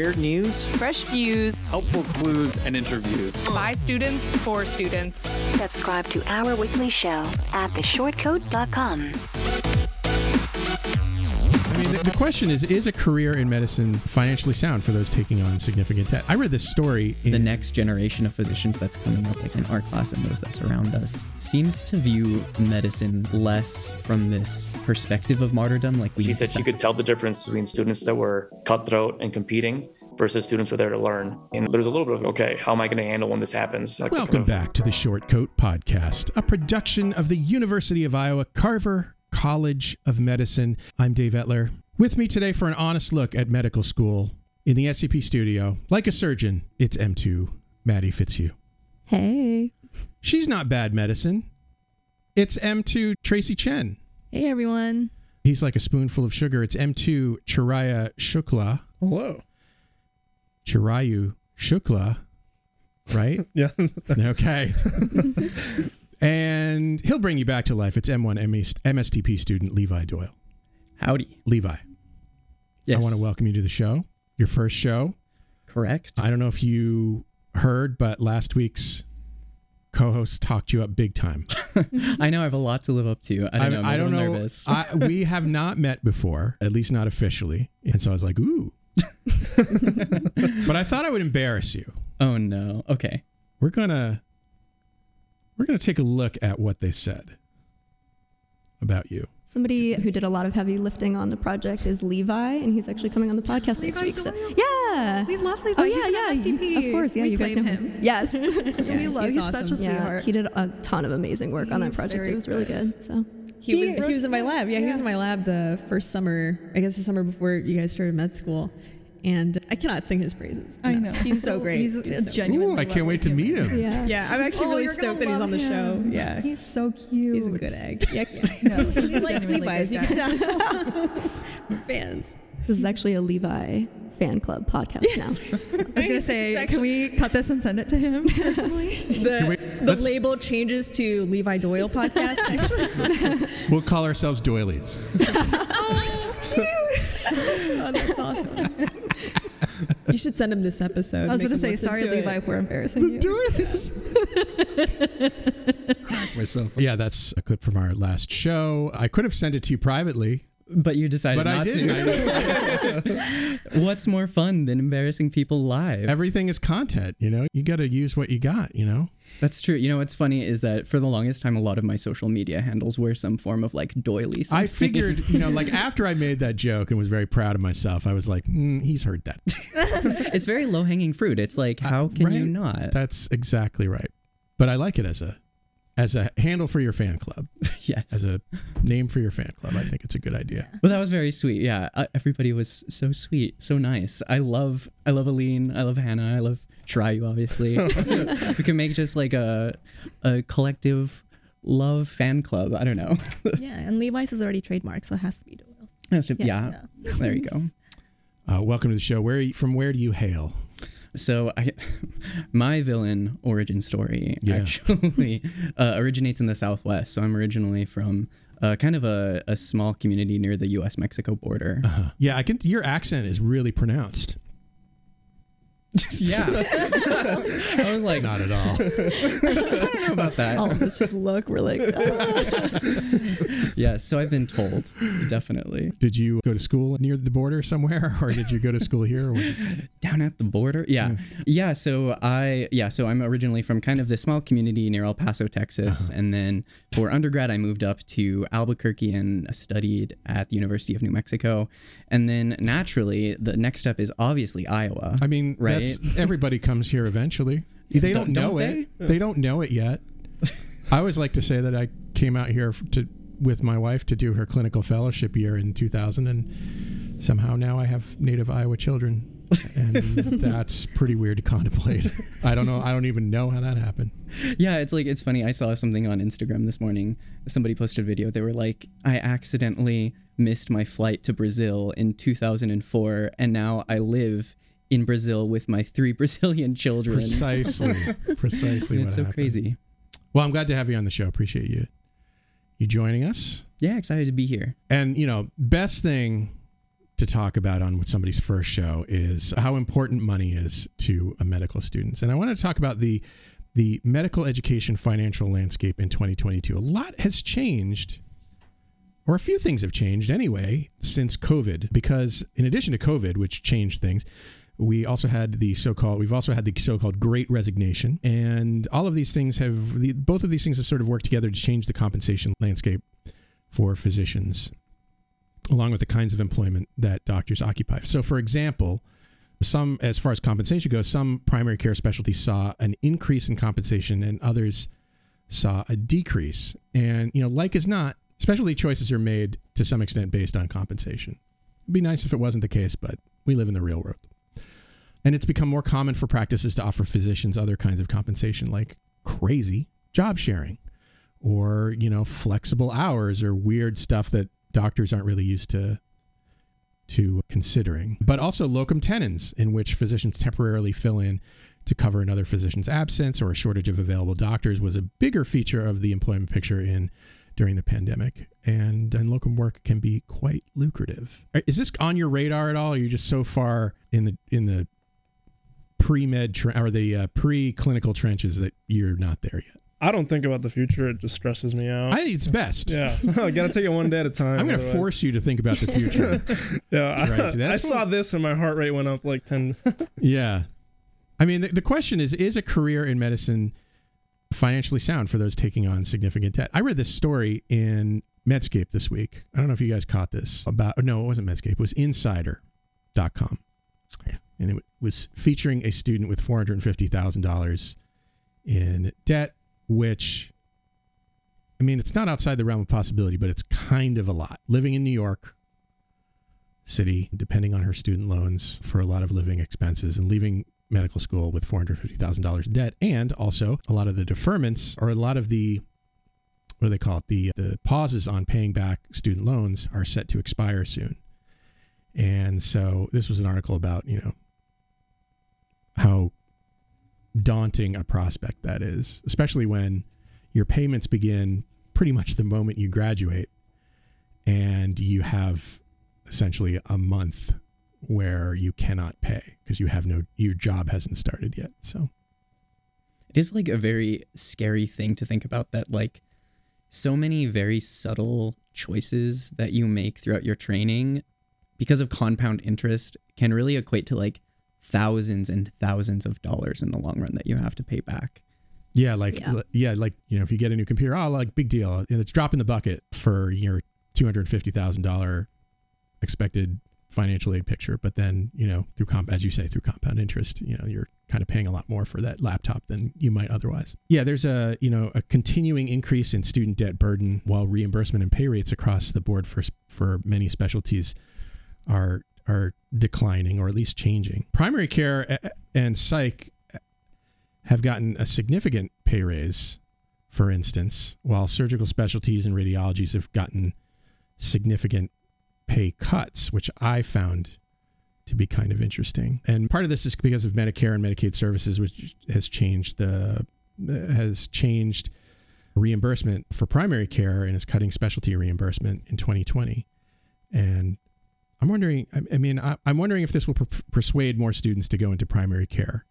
Weird news, fresh views, helpful clues, and interviews. by students for students. Subscribe to our weekly show at theshortcoat.com. I mean, the, the question is: Is a career in medicine financially sound for those taking on significant debt? I read this story. In, the next generation of physicians that's coming up, like in our class and those that surround us, seems to view medicine less from this perspective of martyrdom. Like we She said to she could tell the difference between students that were cutthroat and competing versus students who were there to learn. And there's a little bit of, okay, how am I going to handle when this happens? Like, Welcome kind of- back to the Short Coat Podcast, a production of the University of Iowa Carver College of Medicine. I'm Dave Etler. With me today for an honest look at medical school in the SCP studio, like a surgeon, it's M2 Maddie Fitzhugh. Hey. She's not bad medicine. It's M2 Tracy Chen. Hey, everyone. He's like a spoonful of sugar. It's M2 Chiraya Shukla. Hello. Chirayu Shukla, right? Yeah. okay. and he'll bring you back to life. It's M1 MSTP student Levi Doyle. Howdy. Levi, Yes. I want to welcome you to the show, your first show. Correct. I don't know if you heard, but last week's co-host talked you up big time. I know I have a lot to live up to. I don't know. I'm a I don't know. Nervous. I, we have not met before, at least not officially. And so I was like, ooh. but I thought I would embarrass you. oh no. Okay. We're gonna we're gonna take a look at what they said about you. Somebody who did a lot of heavy lifting on the project is Levi, and he's actually coming on the podcast next week. So, yeah. We love Levi. Oh, He's yeah, an yeah. MSTP. Of course, yeah. We you guys know him. Yes. we love. He's, He's such a yeah, sweetheart. he did a ton of amazing work on that project. It was really good. So, He, was he was in my lab. Yeah, he was in my lab the first summer. I guess the summer before you guys started med school, and I cannot sing his praises. I know. he's so great. He's, He's so- genuine. Ooh, I can't wait to meet him. yeah. Yeah, I'm actually Oh, really stoked that he's on the show. Yeah, He's so cute. he's a good egg. Yeah, No, he's a like genuinely Levi's. good You guy. can tell. We're fans. This is actually a Levi fan club podcast now. I was gonna say, can we cut this and send it to him personally? The, we- the label changes to Levi Doyle podcast. Actually, We'll call ourselves doilies. Oh, cute! oh, that's awesome. You should send him this episode. I was gonna say, sorry, to Levi, it. if we're embarrassing you. Doilies. Crack myself. Yeah, that's a clip from our last show. I could have sent it to you privately, but you decided but I not didn't. to. What's more fun than embarrassing people live? everything is content, you know? You got to use what you got, you know? That's true. You know what's funny is that for the longest time, a lot of my social media handles were some form of like doily. I figured, you know, like after I made that joke and was very proud of myself, I was like, mm, he's heard that. it's very low hanging fruit. It's like, how can you right. not? That's exactly right. But I like it as a as a handle for your fan club, yes. as a name for your fan club. I think it's a good idea. Well, that was very sweet. Yeah, uh, everybody was so sweet, so nice. I love, I love Aline. I love Hannah. I love Shrayu, obviously. we can make just like a, a collective love fan club. I don't know. yeah, and Levi's is already trademarked, so it has to be Doyle. That's just- yeah, there you go. Uh, welcome to the show. Where are you, from? Where do you hail? So, I, my villain origin story Yeah. actually uh, originates in the Southwest. So I'm originally from. Uh, kind of a, a small community near the U.S. Mexico border. Uh-huh. Yeah, I can. Your accent is really pronounced. Yeah, I was like, Not at all. I don't know about that. All of us just look. We're like, "Ah." yeah, so I've been told, definitely. Did you go to school near the border somewhere, or did you go to school here? Or Down at the border? Yeah. Yeah, so I yeah, so I'm originally from kind of this small community near El Paso, Texas, and then for undergrad I moved up to Albuquerque and studied at the University of New Mexico. And then naturally, the next step is obviously Iowa. I mean, Right. That's, everybody comes here eventually. They don't, Don't- know don't it. They don't know it yet. I always like to say that I came out here to with my wife to do her clinical fellowship year in 2000, and somehow now I have native Iowa children and that's pretty weird to contemplate. I don't know. I don't even know how that happened. Yeah, it's like it's funny. I saw something on Instagram this morning. Somebody posted a video. They were like, "I accidentally missed my flight to Brazil in 2004, and now I live in Brazil with my three Brazilian children." Precisely, precisely. it's so happened. crazy. Well, I'm glad to have you on the show. Appreciate you you joining us. Yeah, excited to be here. And you know, best thing to talk about on somebody's first show is how important money is to a medical students. And I want to talk about the the medical education financial landscape in 2022. A lot has changed or a few things have changed anyway since COVID because in addition to COVID which changed things, we also had the so-called we've also had the so-called great resignation and all of these things have the, both of these things have sort of worked together to change the compensation landscape for physicians along with the kinds of employment that doctors occupy. So for example, some as far as compensation goes, some primary care specialties saw an increase in compensation and others saw a decrease. And you know, like as not, specialty choices are made to some extent based on compensation. It'd be nice if it wasn't the case, but we live in the real world. And it's become more common for practices to offer physicians other kinds of compensation like crazy job sharing or, you know, flexible hours or weird stuff that doctors aren't really used to to considering. But also locum tenens in which physicians temporarily fill in to cover another physician's absence or a shortage of available doctors was a bigger feature of the employment picture in during the pandemic. And and locum work can be quite lucrative. Is this on your radar at all? Are you just so far in the in the pre-med tre- or the uh, pre-clinical trenches that you're not there yet? I don't think about the future. It just stresses me out. I think it's best. Yeah, I gotta take it one day at a time. I'm going to otherwise- force you to think about the future. yeah, Right, I, that's saw this and my heart rate went up like ten. yeah. I mean, the, the question is is a career in medicine financially sound for those taking on significant debt? I read this story in Medscape this week. I don't know if you guys caught this about, no, it wasn't Medscape, it was insider.com. And it was featuring a student with $450,000 in debt, which, I mean, it's not outside the realm of possibility, but it's kind of a lot. Living in New York City, depending on her student loans for a lot of living expenses, and leaving medical school with $450,000 in debt, and also a lot of the deferments or a lot of the what do they call it? The the pauses on paying back student loans are set to expire soon. And so this was an article about, you know, how daunting a prospect that is, especially when your payments begin pretty much the moment you graduate and you have essentially a month where you cannot pay because you have no your job hasn't started yet. So It is like a very scary thing to think about that like so many very subtle choices that you make throughout your training because of compound interest can really equate to like thousands and thousands of dollars in the long run that you have to pay back. Yeah, like yeah. yeah, like you know, if you get a new computer, oh, like big deal. It's dropping the bucket for your two hundred fifty thousand dollar expected financial aid picture. But then you know, through comp, as you say, through compound interest, you know, you're kind of paying a lot more for that laptop than you might otherwise. Yeah, there's a you know a continuing increase in student debt burden, while reimbursement and pay rates across the board for for many specialties are are declining or at least changing. Primary care and psych have gotten a significant pay raise, for instance, while surgical specialties and radiologies have gotten significant pay cuts, which I found to be kind of interesting. And part of this is because of Medicare and Medicaid services, which has changed the has changed reimbursement for primary care and is cutting specialty reimbursement in 2020. And I'm wondering, I mean, I'm wondering if this will persuade more students to go into primary care.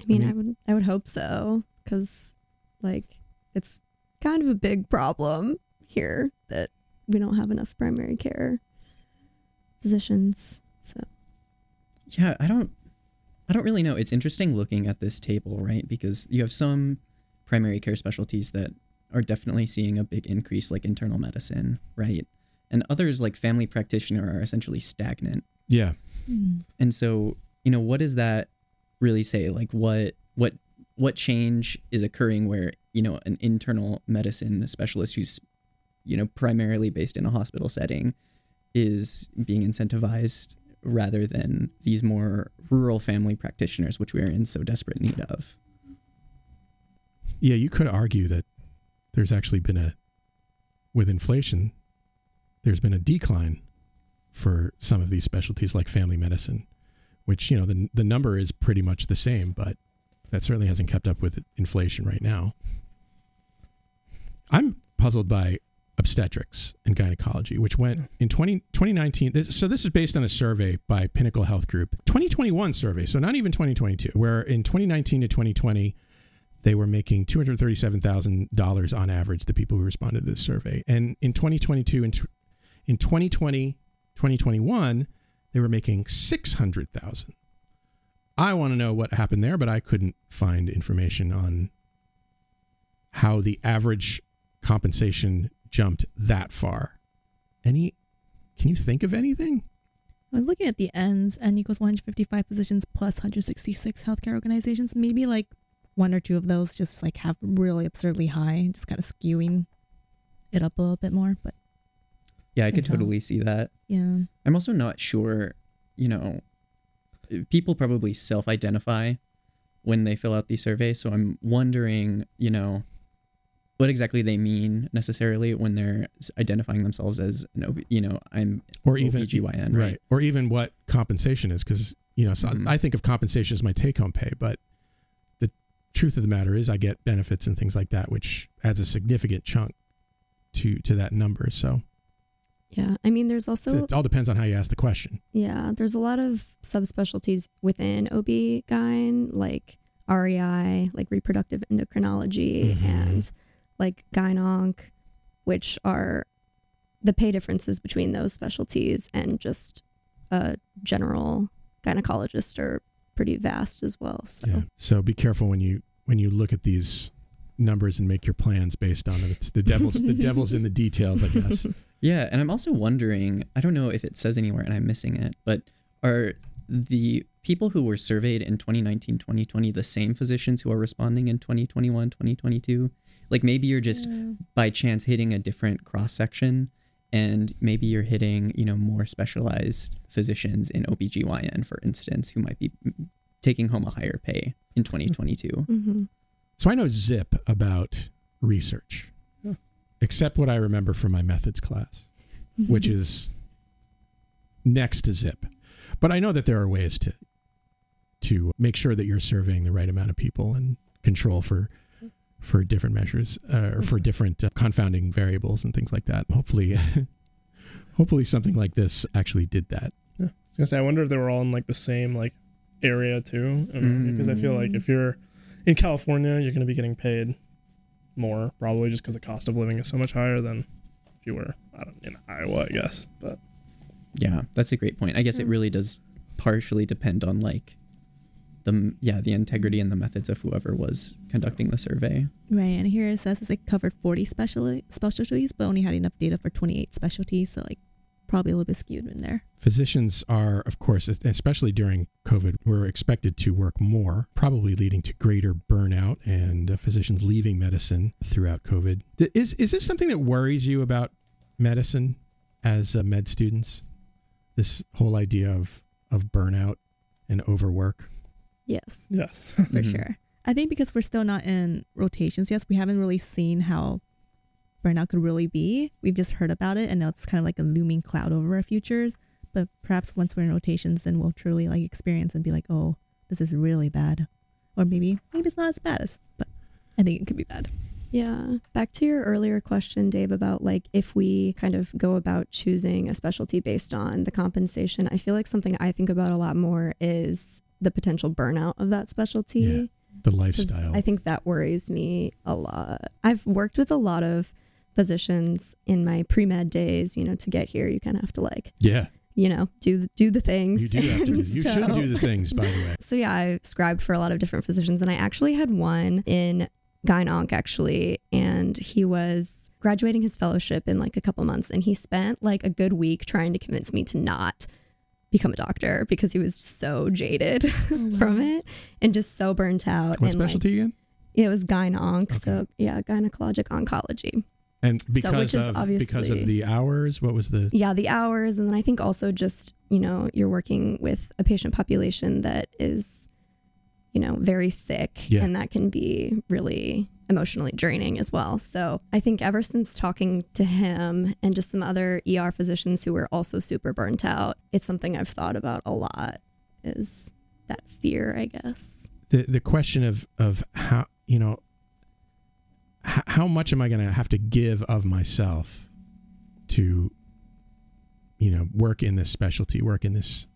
I mean, I, mean, I would, I would hope so, because, like, it's kind of a big problem here that we don't have enough primary care physicians. So, yeah, I don't, I don't really know. It's interesting looking at this table, right? Because you have some primary care specialties that are definitely seeing a big increase, like internal medicine, right? And others like family practitioner are essentially stagnant. Yeah. Mm. And so, you know, what does that really say? Like what what what change is occurring where, you know, an internal medicine specialist who's you know, primarily based in a hospital setting is being incentivized rather than these more rural family practitioners, which we are in so desperate need of. Yeah, you could argue that there's actually been a, with inflation, there's been a decline for some of these specialties like family medicine, which, you know, the, the number is pretty much the same, but that certainly hasn't kept up with inflation right now. I'm puzzled by obstetrics and gynecology, which went hmm. in 20, 2019. This, so this is based on a survey by Pinnacle Health Group, 2021 survey. So not even 2022, where in 2019 to 2020, they were making $237,000 on average, the people who responded to this survey. And in 2022 and in 2020, 2021, they were making 600,000. I want to know what happened there, but I couldn't find information on how the average compensation jumped that far. Any can you think of anything? I'm looking at the ends, n equals 155 positions plus 166 healthcare organizations. Maybe like one or two of those just like have really absurdly high, just kind of skewing it up a little bit more. But yeah, I could totally see that. Yeah. I'm also not sure, you know, people probably self identify when they fill out these surveys. So I'm wondering, you know, what exactly they mean necessarily when they're identifying themselves as an OB, you know, I'm or even OBGYN, right. right? Or even what compensation is, because you know, so Mhm. I think of compensation as my take home pay, but the truth of the matter is, I get benefits and things like that, which adds a significant chunk to to that number. So Yeah, I mean, there's also it all depends on how you ask the question. Yeah, there's a lot of subspecialties within OB-GYN, like REI, like reproductive endocrinology, Mhm. and like gyn-onc, which are the pay differences between those specialties and just a general gynecologist are pretty vast as well. So Yeah. So be careful when you when you look at these numbers and make your plans based on it. It's the devil's the devil's in the details, I guess. Yeah, and I'm also wondering, I don't know if it says anywhere and I'm missing it, but are the people who were surveyed in 2019, 2020 the same physicians who are responding in 2021, 2022? Like maybe you're just by chance hitting a different cross section and maybe you're hitting, you know, more specialized physicians in OBGYN for instance who might be mm, taking home a higher pay in 2022. Mm-hmm. So I know zip about research, except what I remember from my methods class, which is next to zip. But I know that there are ways to to make sure that you're surveying the right amount of people and control for for different measures uh, or for different uh, confounding variables and things like that. Hopefully, hopefully something like this actually did that. Yeah. I was gonna say, I wonder if they were all in like the same like area too, I don't know, because I feel like if you're in California, you're gonna be getting paid more probably just because the cost of living is so much higher than if you were I don't in Iowa, I guess. But Yeah, that's a great point. I guess it hmm. really does partially depend on like the yeah the integrity and the methods of whoever was conducting the survey. Right, and here it says it's like covered 40 specialty specialties, but only had enough data for 28 specialties, so like probably a little bit skewed in there. Physicians are, of course, especially during COVID, we were expected to work more, probably leading to greater burnout and uh, physicians leaving medicine throughout COVID. Is is this something that worries you about medicine as uh, med students? This whole idea of of burnout and overwork. Yes. Yes. For Mhm. sure. I think because we're still not in rotations, yes, we haven't really seen how burnout could really be. We've just heard about it and now it's kind of like a looming cloud over our futures. But perhaps once we're in rotations, then we'll truly like experience and be like, oh, this is really bad. Or maybe, maybe it's not as bad as, but I think it could be bad. Yeah. Back to your earlier question, Dave, about like if we kind of go about choosing a specialty based on the compensation, I feel like something I think about a lot more is the potential burnout of that specialty. Yeah, the 'Cause lifestyle. I think that worries me a lot. I've worked with a lot of physicians in my pre med days. You know, to get here, you kind of have to like, yeah, you know, do do the things. you do have to. Do, And you should do the things, by the way. so yeah, I scribed for a lot of different physicians, and I actually had one in gyn-onc actually, and he was graduating his fellowship in like a couple months, and he spent like a good week trying to convince me to not become a doctor because he was so jaded oh, from it and just so burnt out. What and like, specialty again? it was gyn-onc, so yeah, gynecologic oncology. And So, because is of because of the hours, what was the yeah the hours and then i think also just you know you're working with a patient population that is you know very sick Yeah. and that can be really emotionally draining as well so i think ever since talking to him and just some other er physicians who were also super burnt out it's something i've thought about a lot is that fear i guess the the question of of how you know h- how much am I going to have to give of myself to you know work in this specialty, work in this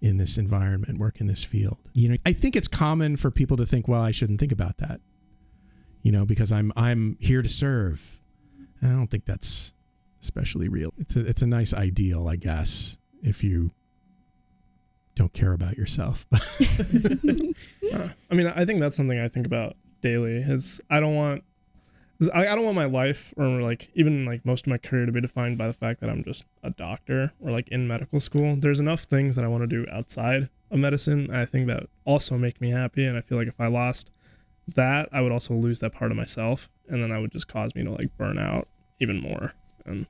in this environment, work in this field. You know, I think it's common for people to think, well, I shouldn't think about that. You know, because I'm I'm here to serve. And I don't think that's especially real. It's a it's a nice ideal, I guess, if you don't care about yourself. Uh, I mean, I think that's something I think about daily. Is I don't want, I, I don't want my life or like even like most of my career to be defined by the fact that I'm just a doctor or like in medical school. There's enough things that I want to do outside of medicine. I think that also make me happy, and I feel like if I lost that, I would also lose that part of myself, and then that would just cause me to like burn out even more. And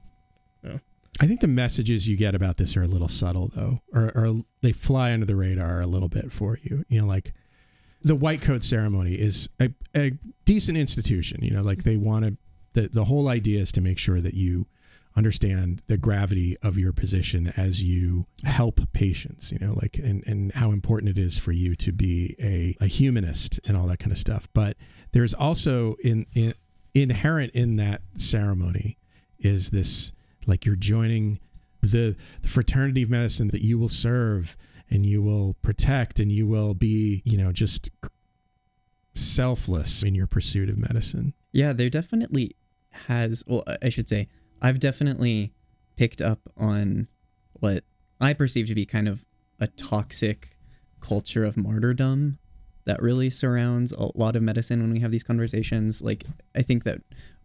yeah. I think the messages you get about this are a little subtle, though, or, or they fly under the radar a little bit for you. You know, like the white coat ceremony is a, a decent institution. You know, like they want to. The the whole idea is to make sure that you understand the gravity of your position as you help patients. You know, like and and how important it is for you to be a a humanist and all that kind of stuff. But there's also in, in inherent in that ceremony is this like you're joining the, the fraternity of medicine that you will serve and you will protect and you will be you know just selfless in your pursuit of medicine Yeah, there definitely has. Well, I should say, I've definitely picked up on what I perceive to be kind of a toxic culture of martyrdom that really surrounds a lot of medicine when we have these conversations. Like, I think that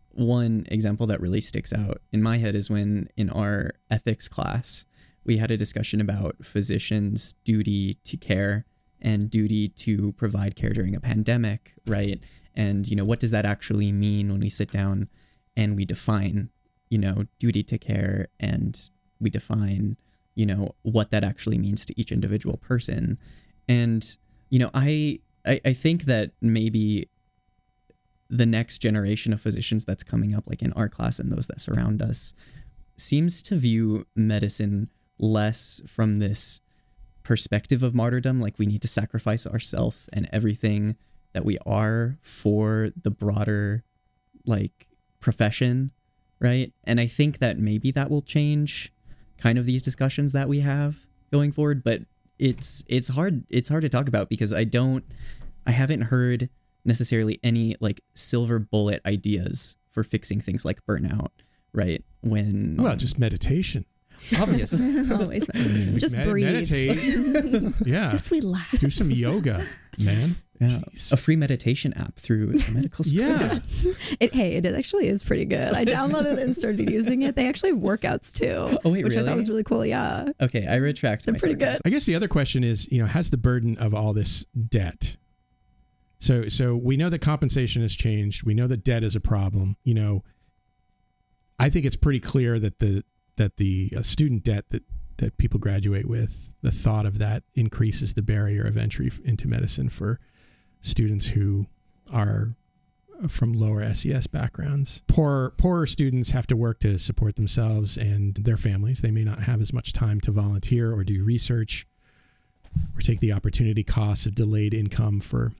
one example that really sticks out in my head is when in our ethics class, we had a discussion about physicians' duty to care and duty to provide care during a pandemic, right? And, you know, what does that actually mean when we sit down and we define, you know, duty to care and we define, you know, what that actually means to each individual person. And, you know, I, I, I think that maybe the next generation of physicians that's coming up, like in our class and those that surround us, seems to view medicine less from this perspective of martyrdom, like we need to sacrifice ourselves and everything that we are for the broader like profession, right? And I think that maybe that will change kind of these discussions that we have going forward, but it's it's hard it's hard to talk about because I don't I haven't heard necessarily any like silver bullet ideas for fixing things like burnout, right? When well just meditation obvious Always. Just Med- breathe. meditate yeah Just relax. do some yoga man Yeah, a free meditation app through medical school. yeah It, hey, it actually is pretty good. I downloaded it and started using it. They actually have workouts too, Oh, wait, which I thought was really cool. Yeah, Okay, I retract. they're my pretty sarcasm. good. I guess the other question is, you know, has the burden of all this debt. So so we know that compensation has changed. We know that debt is a problem. You know, I think it's pretty clear that the that the uh, student debt that that people graduate with, the thought of that increases the barrier of entry into medicine for students who are from lower SES backgrounds. Poor poorer students have to work to support themselves and their families. They may not have as much time to volunteer or do research or take the opportunity costs of delayed income for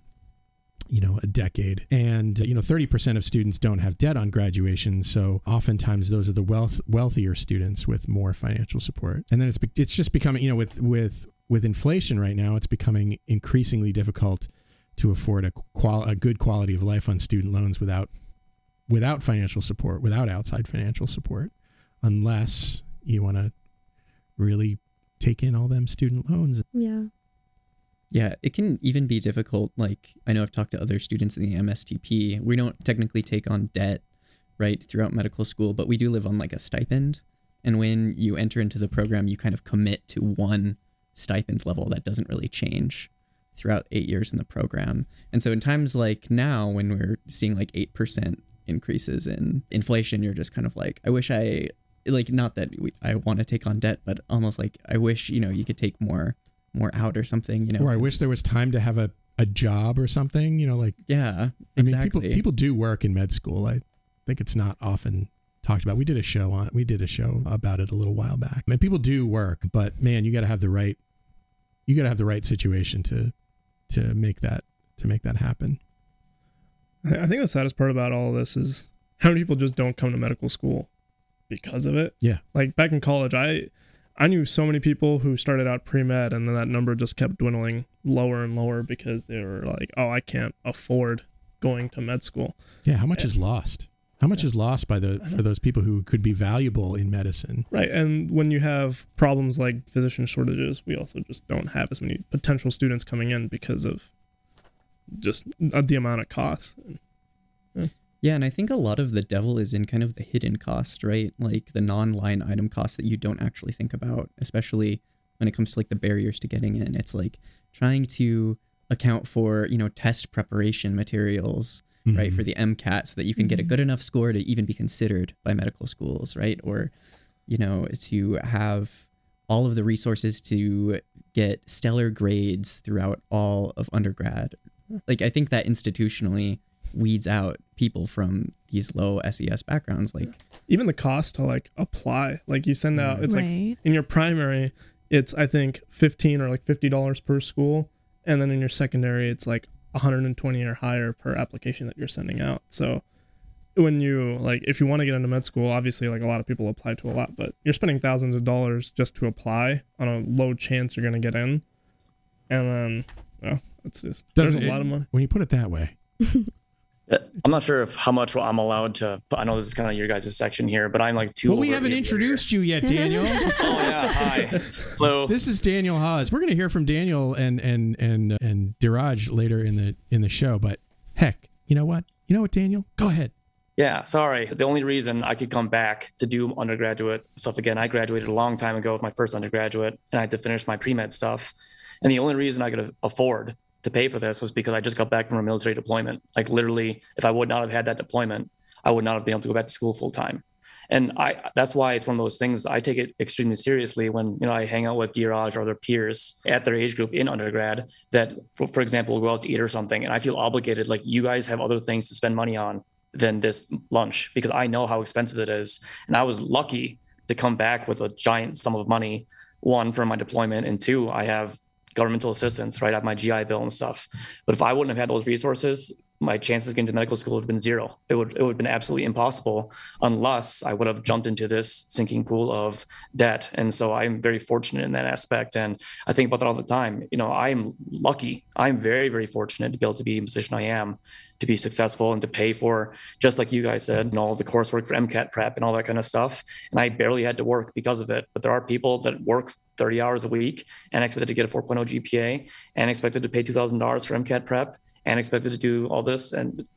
you know a decade. And you know 30% of students don't have debt on graduation so oftentimes those are the wealth wealthier students with more financial support. And then it's it's just becoming you know with with with inflation right now it's becoming increasingly difficult to afford a qual a good quality of life on student loans without without financial support without outside financial support unless you want to really take in all them student loans. Yeah. Yeah, it can even be difficult. Like, I know I've talked to other students in the MSTP. We don't technically take on debt, right, throughout medical school, but we do live on like a stipend. And when you enter into the program, you kind of commit to one stipend level that doesn't really change throughout eight years in the program. And so, in times like now, when we're seeing like 8% increases in inflation, you're just kind of like, I wish I like not that we, I want to take on debt, but almost like I wish you know you could take more more out or something. You know, or I wish there was time to have a, a job or something. You know, like yeah, I exactly. mean, people people do work in med school. I think it's not often talked about. We did a show on we did a show about it a little while back. I mean, people do work, but man, you got to have the right you got to have the right situation to to make that to make that happen. I think the saddest part about all of this is how many people just don't come to medical school because of it. Yeah. Like back in college, I I knew so many people who started out pre med and then that number just kept dwindling lower and lower because they were like, oh, I can't afford going to med school. Yeah. How much and, is lost? How much is lost by the for those people who could be valuable in medicine? Right, and when you have problems like physician shortages, we also just don't have as many potential students coming in because of just uh, the amount of costs. Yeah. Yeah, and I think a lot of the devil is in kind of the hidden cost, right? Like the non-line item costs that you don't actually think about, especially when it comes to like the barriers to getting in. It's like trying to account for, you know, test preparation materials, mm-hmm. right, for the MCAT so that you can get a good enough score to even be considered by medical schools, right? Or, you know, to have all of the resources to get stellar grades throughout all of undergrad like I think that institutionally weeds out people from these low SES backgrounds. Like even the cost to like apply, like you send out, it's right. like in your primary, it's I think fifteen or like fifty dollars per school, and then in your secondary, it's like 120 or higher per application that you're sending out. So when you like if you want to get into med school obviously like a lot of people apply to a lot but you're spending thousands of dollars just to apply on a low chance you're going to get in and then well, it's just there's a lot of money when you put it that way. Uh, I'm not sure if how much I'm allowed to. I know this is kind of your guys' section here, but I'm like two. Well, we haven't introduced you yet, Daniel. oh yeah, hi. Hello. This is Daniel Haas. We're going to hear from Daniel and and and and Deeraj later in the in the show. But heck, you know what? You know what, Daniel? Go ahead. Yeah, sorry. The only reason I could come back to do undergraduate stuff again, I graduated a long time ago with my first undergraduate, and I had to finish my pre med stuff. And the only reason I could afford to pay for this was because I just got back from a military deployment. Like literally, if I would not have had that deployment, I would not have been able to go back to school full time. And I that's why it's one of those things I take it extremely seriously when you know I hang out with Deeraj or other peers at their age group in undergrad that for, for example go out to eat or something and I feel obligated like you guys have other things to spend money on than this lunch because I know how expensive it is. And I was lucky to come back with a giant sum of money, one from my deployment, and two, I have governmental assistance, right? I have my GI Bill and stuff. But if I wouldn't have had those resources, my chances of getting to medical school would have been zero. It would it would have been absolutely impossible unless I would have jumped into this sinking pool of debt. And so I'm very fortunate in that aspect. And I think about that all the time. You know, I'm lucky. I'm very, very fortunate to be able to be in the position I am, to be successful and to pay for, just like you guys said, you know, the coursework for MCAT prep and all that kind of stuff. And I barely had to work because of it. But there are people that work 30 hours a week and expected to get a 4.0 GPA and expected to pay $2,000 for MCAT prep and expected to do all this. And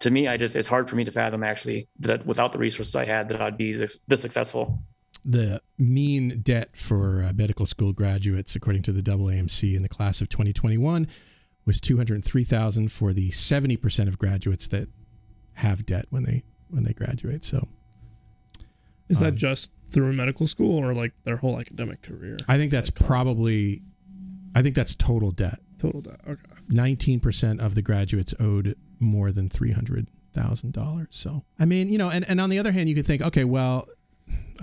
to me, I just, it's hard for me to fathom actually that without the resources I had, that I'd be this, this successful. The mean debt for uh, medical school graduates, according to the AAMC in the class of 2021, was 203,000 for the 70% of graduates that have debt when they when they graduate. So is that um, just through medical school or like their whole academic career? I think that's probably I think that's total debt. Total debt. Okay. 19% of the graduates owed more than $300,000. So, I mean, you know, and, and on the other hand, you could think, okay, well,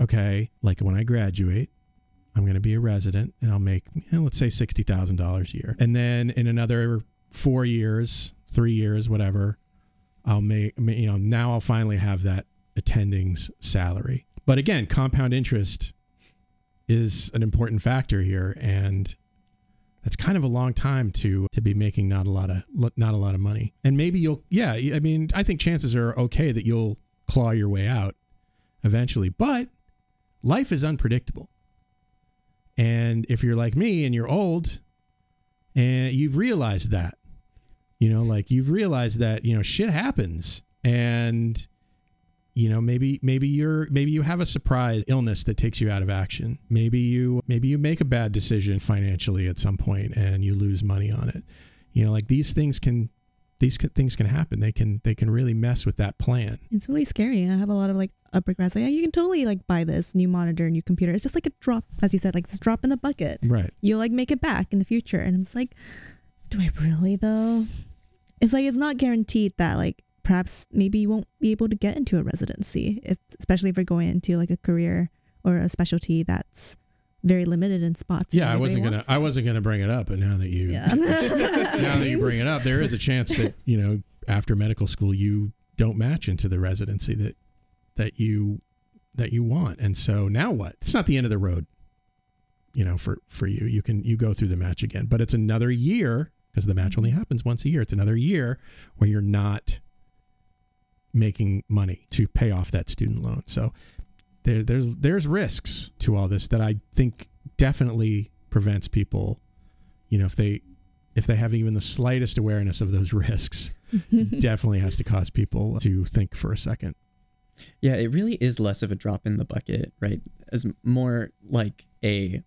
okay, like when I graduate, I'm going to be a resident and I'll make, you know, let's say $60,000 a year. And then in another four years, three years, whatever, I'll make, you know, now I'll finally have that attending's salary. But again, compound interest is an important factor here. And that's kind of a long time to to be making not a lot of not a lot of money. And maybe you'll yeah, I mean, I think chances are okay that you'll claw your way out eventually, but life is unpredictable. And if you're like me and you're old and you've realized that, you know, like you've realized that, you know, shit happens and you know maybe maybe you're maybe you have a surprise illness that takes you out of action maybe you maybe you make a bad decision financially at some point and you lose money on it you know like these things can these things can happen. They can they can really mess with that plan. It's really scary. I have a lot of like upper grads like, yeah, you can totally like buy this new monitor, new computer. It's just like a drop, as you said, like this drop in the bucket. Right. You'll like make it back in the future. And I'm like, do I really though? It's like it's not guaranteed that like perhaps maybe you won't be able to get into a residency if especially if you're going into like a career or a specialty that's very limited in spots. Yeah, I wasn't gonna wants I wasn't gonna bring it up, but now that you Yeah. now that you bring it up, there is a chance that you know after medical school you don't match into the residency that that you that you want, and so now what? It's not the end of the road, you know. For for you, you can you go through the match again, but it's another year because the match only happens once a year. It's another year where you're not making money to pay off that student loan. So there, there's there's risks to all this that I think definitely prevents people, you know, if they if they have even the slightest awareness of those risks, definitely has to cause people to think for a second. Yeah, it really is less of a drop in the bucket, right? As more like a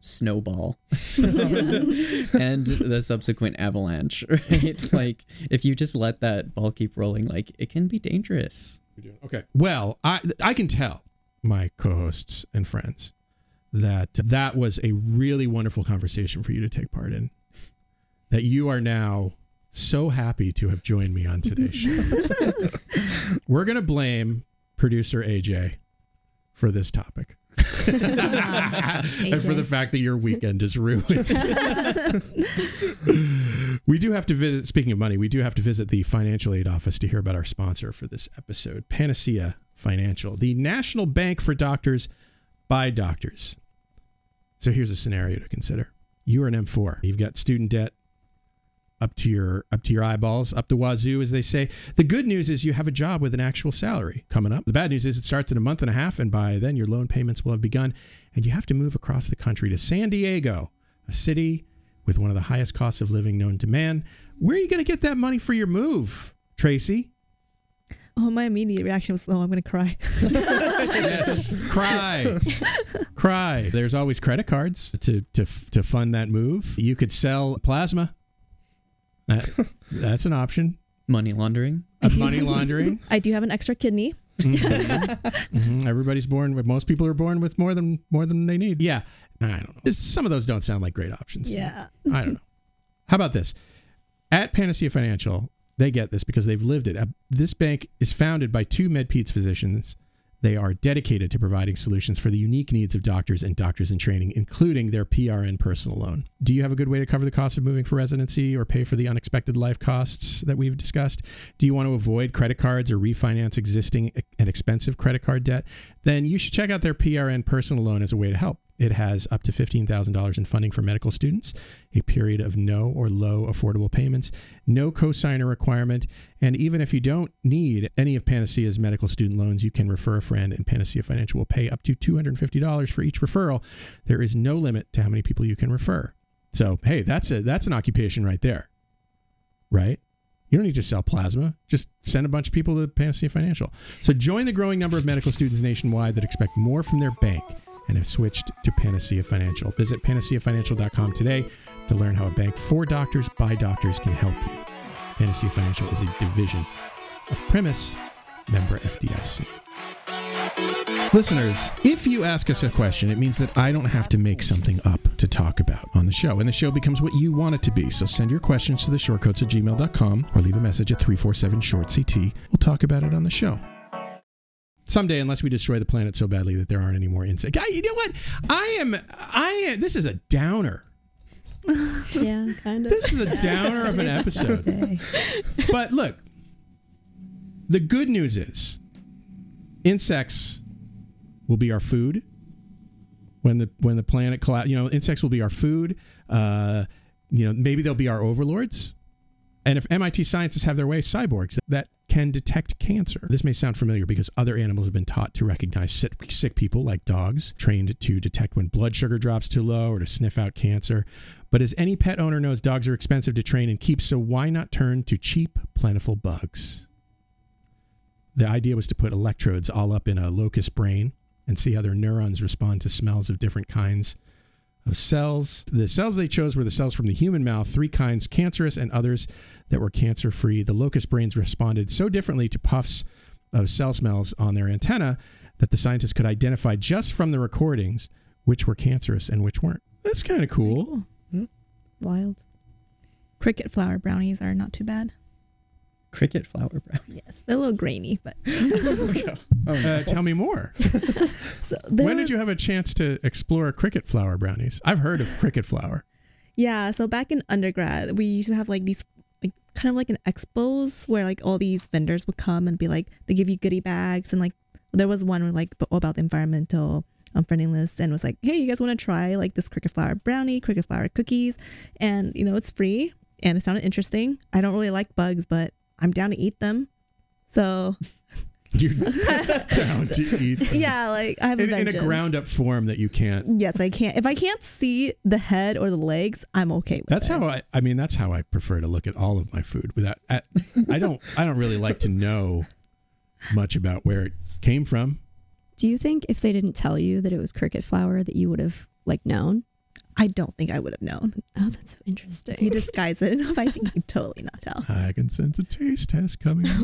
snowball and the subsequent avalanche, right? Like if you just let that ball keep rolling, like it can be dangerous. Okay. Well, I I can tell my co-hosts and friends that that was a really wonderful conversation for you to take part in. That you are now so happy to have joined me on today's show. We're going to blame producer AJ for this topic. and for the fact that your weekend is ruined. we do have to visit, speaking of money, we do have to visit the financial aid office to hear about our sponsor for this episode, Panacea Financial, the national bank for doctors by doctors. So here's a scenario to consider. You are an M4. You've got student debt up to your up to your eyeballs, up the wazoo, as they say. The good news is you have a job with an actual salary coming up. The bad news is it starts in a month and a half, and by then your loan payments will have begun, and you have to move across the country to San Diego, a city with one of the highest costs of living known to man. Where are you going to get that money for your move, Tracy? Oh, my immediate reaction was, oh, I'm gonna cry. yes, cry, cry. There's always credit cards to to to fund that move. You could sell plasma. That, that's an option. Money laundering. Uh, money laundering. I do have an extra kidney. Mhm. Everybody's born with. Most people are born with more than more than they need. Yeah, I don't know. Some of those don't sound like great options. Yeah. I don't know. How about this? At Panacea Financial, they get this because they've lived it. Uh, This bank is founded by two MedPeds physicians. They are dedicated to providing solutions for the unique needs of doctors and doctors in training, including their PRN personal loan. Do you have a good way to cover the cost of moving for residency or pay for the unexpected life costs that we've discussed? Do you want to avoid credit cards or refinance existing and expensive credit card debt? Then you should check out their PRN personal loan as a way to help. It has up to $15,000 in funding for medical students, a period of no or low affordable payments, no cosigner requirement, and even if you don't need any of Panacea's medical student loans, you can refer a friend, and Panacea Financial will pay up to $250 for each referral. There is no limit to how many people you can refer. So, hey, that's a that's an occupation right there. Right? You don't need to sell plasma. Just send a bunch of people to Panacea Financial. So join the growing number of medical students nationwide that expect more from their bank and have switched to Panacea Financial. Visit panaceafinancial.com today to learn how a bank for doctors by doctors can help you. Panacea Financial is a division of Primis, member FDIC. Listeners, if you ask us a question, it means that I don't have to make something up to talk about on the show, and the show becomes what you want it to be. So send your questions to the shortcoats at gmail.com or leave a message at 347 short CT. We'll talk about it on the show. Someday, unless we destroy the planet so badly that there aren't any more insects. You know what? I am. I am. This is a downer. yeah, kind of. This is a downer of an episode. but look, the good news is insects will be our food when the when the planet collapse. You know, insects will be our food. Uh, you know, maybe they'll be our overlords. And if MIT scientists have their way, cyborgs that can detect cancer. This may sound familiar because other animals have been taught to recognize sick, people, like dogs, trained to detect when blood sugar drops too low or to sniff out cancer. But as any pet owner knows, dogs are expensive to train and keep, so why not turn to cheap, plentiful bugs? The idea was to put electrodes all up in a locust brain and see how their neurons respond to smells of different kinds of cells. The cells they chose were the cells from the human mouth, three kinds cancerous and others that were cancer free. The locust brains responded so differently to puffs of cell smells on their antenna that the scientists could identify just from the recordings which were cancerous and which weren't. That's kind of cool. Wild. Cricket flour brownies are not too bad. Cricket flour brownie. Yes, they're a little grainy, but Uh, tell me more. so When did you have a chance to explore cricket flour brownies? I've heard of cricket flour. Yeah, so back in undergrad, we used to have like these like kind of like an expos where like all these vendors would come and be like they give you goodie bags and like there was one where, like all about environmental um, friendliness and was like, hey, you guys want to try like this cricket flour brownie, cricket flour cookies, and you know it's free and it sounded interesting. I don't really like bugs, but I'm down to eat them. So You're down to eat. them. yeah, like I have a in, in a ground up form that you can't. Yes, I can't. If I can't see the head or the legs, I'm okay with that. That's it. how I. I mean, that's how I prefer to look at all of my food. Without, I, I don't. I don't really like to know much about where it came from. Do you think if they didn't tell you that it was cricket flour that you would have like known? I don't think I would have known. Oh, that's so interesting. He disguised it enough. I think he'd totally not tell. I can sense a taste test coming.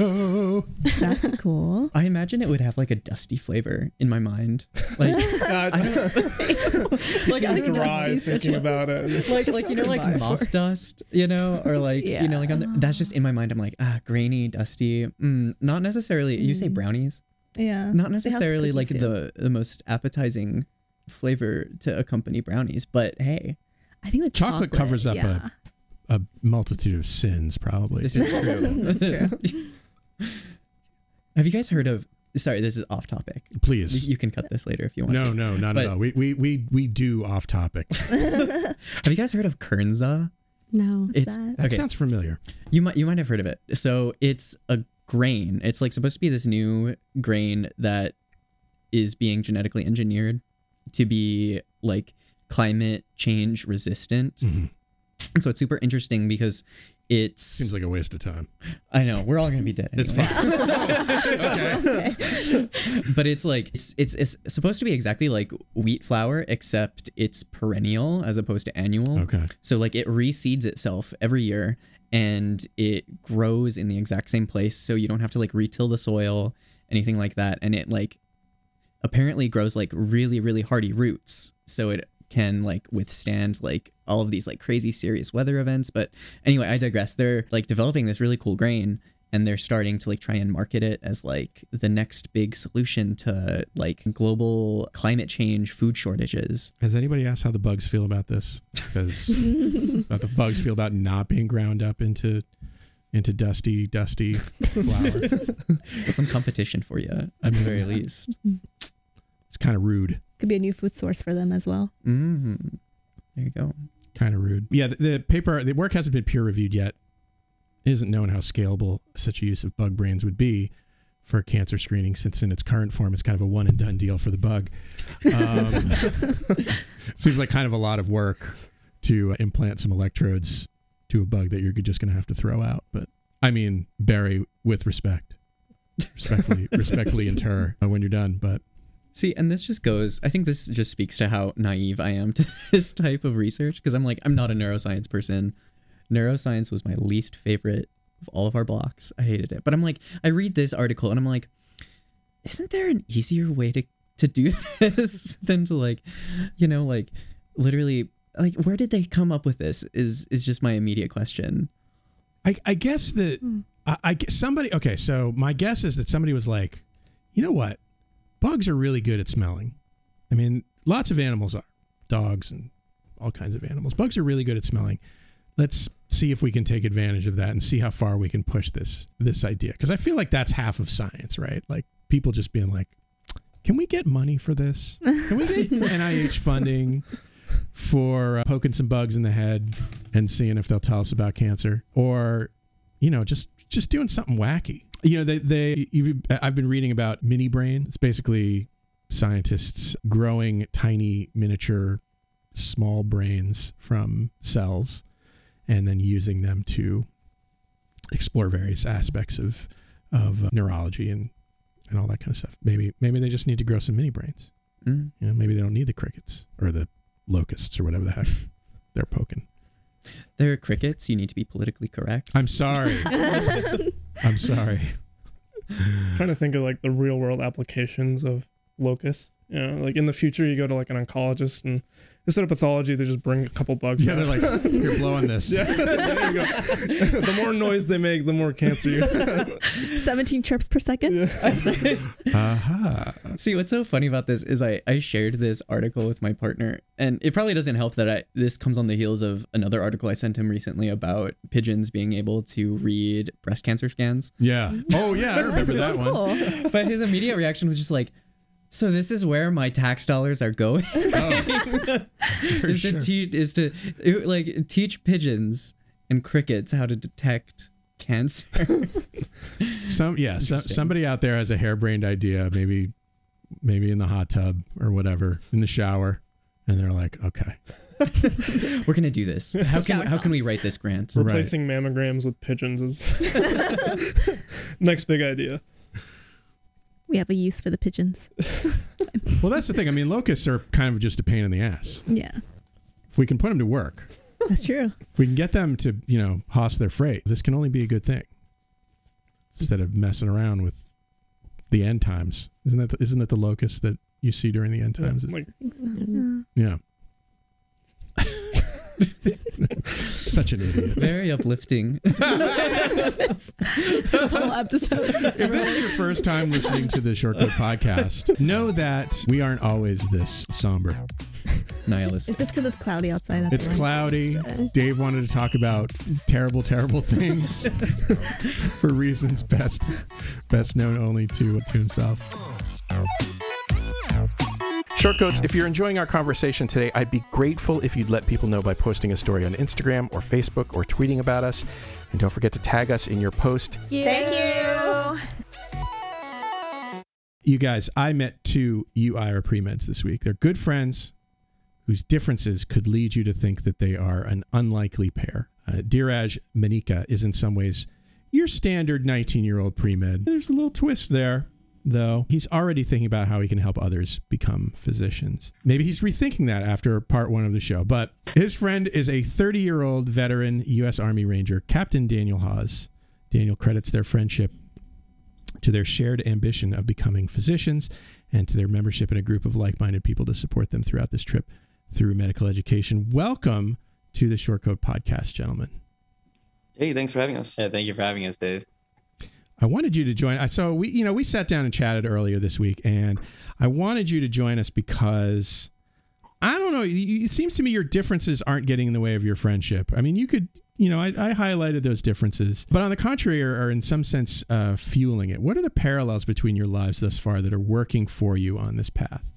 oh, That's cool. I imagine it would have like a dusty flavor in my mind. Like, Uh, I don't, like I'm I'm dry dusty, thinking such about it. like, like you know, like survive moth dust, you know, or like you know, like on the, that's just in my mind. I'm like, ah, grainy, dusty. Mm, not necessarily. You say brownies, Yeah. not necessarily like cookies, too. the the most appetizing flavor to accompany brownies. But hey, I think the chocolate, covers up yeah. a, a multitude of sins, probably. this is true. That's true. Have you guys heard of? Sorry, this is off topic. Please. You can cut this later if you want. no, to. no, not But- at all. We, we we we do off topic. Have you guys heard of Kernza? No. What's It's that? That Okay. sounds familiar. You might you might have heard of it. So it's a grain. It's like supposed to be this new grain that is being genetically engineered to be like climate change resistant. Mhm. And so it's super interesting because it's Seems like a waste of time. I know we're all gonna be dead. It's fine. okay. but it's like it's, it's it's supposed to be exactly like wheat flour except it's perennial as opposed to annual. Okay. So like it reseeds itself every year and it grows in the exact same place so you don't have to like retill the soil, anything like that and it like apparently grows like really really hardy roots. So it can like withstand like all of these like crazy serious weather events. But anyway i digress. They're like developing this really cool grain and they're starting to like try and market it as like the next big solution to like global climate change food shortages. Has anybody asked how the bugs feel about this? Because how the bugs feel about not being ground up into into dusty, dusty flour. That's some competition for you at I the very least It's kind of rude. Could be a new food source for them as well. hmm there you go Kind of rude. Yeah, the, the paper, the work hasn't been peer reviewed yet. It isn't known how scalable such a use of bug brains would be for cancer screening, since in its current form, it's kind of a one and done deal for the bug. Um, seems like kind of a lot of work to implant some electrodes to a bug that you're just going to have to throw out. But I mean, Barry, with respect, respectfully, respectfully inter uh, when you're done. But See, and this just goes, I think this just speaks to how naive I am to this type of research because I'm like, I'm not a neuroscience person. Neuroscience was my least favorite of all of our blocks. I hated it. But I'm like, I read this article and I'm like, isn't there an easier way to, to do this than to like, you know, like literally, like, where did they come up with this? Is is just my immediate question. I, I guess that hmm. I, I somebody. Okay, so my guess is that somebody was like, you know what, bugs are really good at smelling. I mean, lots of animals are dogs and all kinds of animals. Bugs are really good at smelling. Let's see if we can take advantage of that and see how far we can push this this idea. Because I feel like that's half of science, right? Like people just being like, can we get money for this? Can we get NIH funding for uh, poking some bugs in the head and seeing if they'll tell us about cancer, or you know, just just doing something wacky? You know, they they you've, I've been reading about mini brain. It's basically scientists growing tiny miniature small brains from cells and then using them to explore various aspects of of uh, neurology and and all that kind of stuff. Maybe maybe they just need to grow some mini brains. Mm. You know, maybe they don't need the crickets or the locusts or whatever the heck they're poking. There are crickets. You need to be politically correct. I'm sorry. I'm sorry. trying to think of like the real world applications of locusts. You know, like in the future, you go to like an oncologist and instead of pathology, they just bring a couple bugs. Yeah, out. they're like, "You're blowing this." Yeah, you go. the more noise they make, the more cancer you have. 17 trips per second. Aha. Uh-huh. See, what's so funny about this is I, I shared this article with my partner, and it probably doesn't help that I this comes on the heels of another article I sent him recently about pigeons being able to read breast cancer scans. Yeah. Oh yeah, I remember that one. But his immediate reaction was just like, "So this is where my tax dollars are going? Oh. is sure. to teach is to it, like teach pigeons and crickets how to detect cancer." Some yeah, so, somebody out there has a harebrained idea, maybe maybe in the hot tub or whatever, in the shower, and they're like, okay, We're gonna do this. How can how can we write this grant? Replacing mammograms with pigeons is next big idea. We have a use for the pigeons. Well, that's the thing. I mean, locusts are kind of just a pain in the ass. Yeah, If we can put them to work, that's true. if we can get them to, you know, hoss their freight, this can only be a good thing. Instead of messing around with the end times, isn't that the, isn't that the locust that you see during the end times? Like, yeah. Such an idiot. Very uplifting. This whole episode. If this is your first time listening to the Short Coat podcast, know that we aren't always this somber. Nihilist. It's just because it's cloudy outside. That's It's cloudy. Uh, Dave wanted to talk about terrible, terrible things for reasons best best known only to to himself. Short Coats, if you're enjoying our conversation today, I'd be grateful if you'd let people know by posting a story on Instagram or Facebook or tweeting about us. And don't forget to tag us in your post. Thank you. You guys, I met two UIRA pre-meds this week. They're good friends whose differences could lead you to think that they are an unlikely pair. Uh, Deeraj Manika is in some ways your standard 19-year-old pre-med. There's a little twist there, though. He's already thinking about how he can help others become physicians. Maybe he's rethinking that after part one of the show. But his friend is a 30-year-old veteran U.S. Army Ranger, Captain Daniel Hawes. Daniel credits their friendship to their shared ambition of becoming physicians and to their membership in a group of like minded people to support them throughout this trip through medical education. Welcome to the Short Coat Podcast, gentlemen. Hey, thanks for having us. Yeah, thank you for having us, Dave. I wanted you to join. So we, you know, we sat down and chatted earlier this week, and I wanted you to join us because I don't know. It seems to me your differences aren't getting in the way of your friendship. I mean, you could, you know, I, I highlighted those differences, but on the contrary, are, are in some sense uh, fueling it. What are the parallels between your lives thus far that are working for you on this path?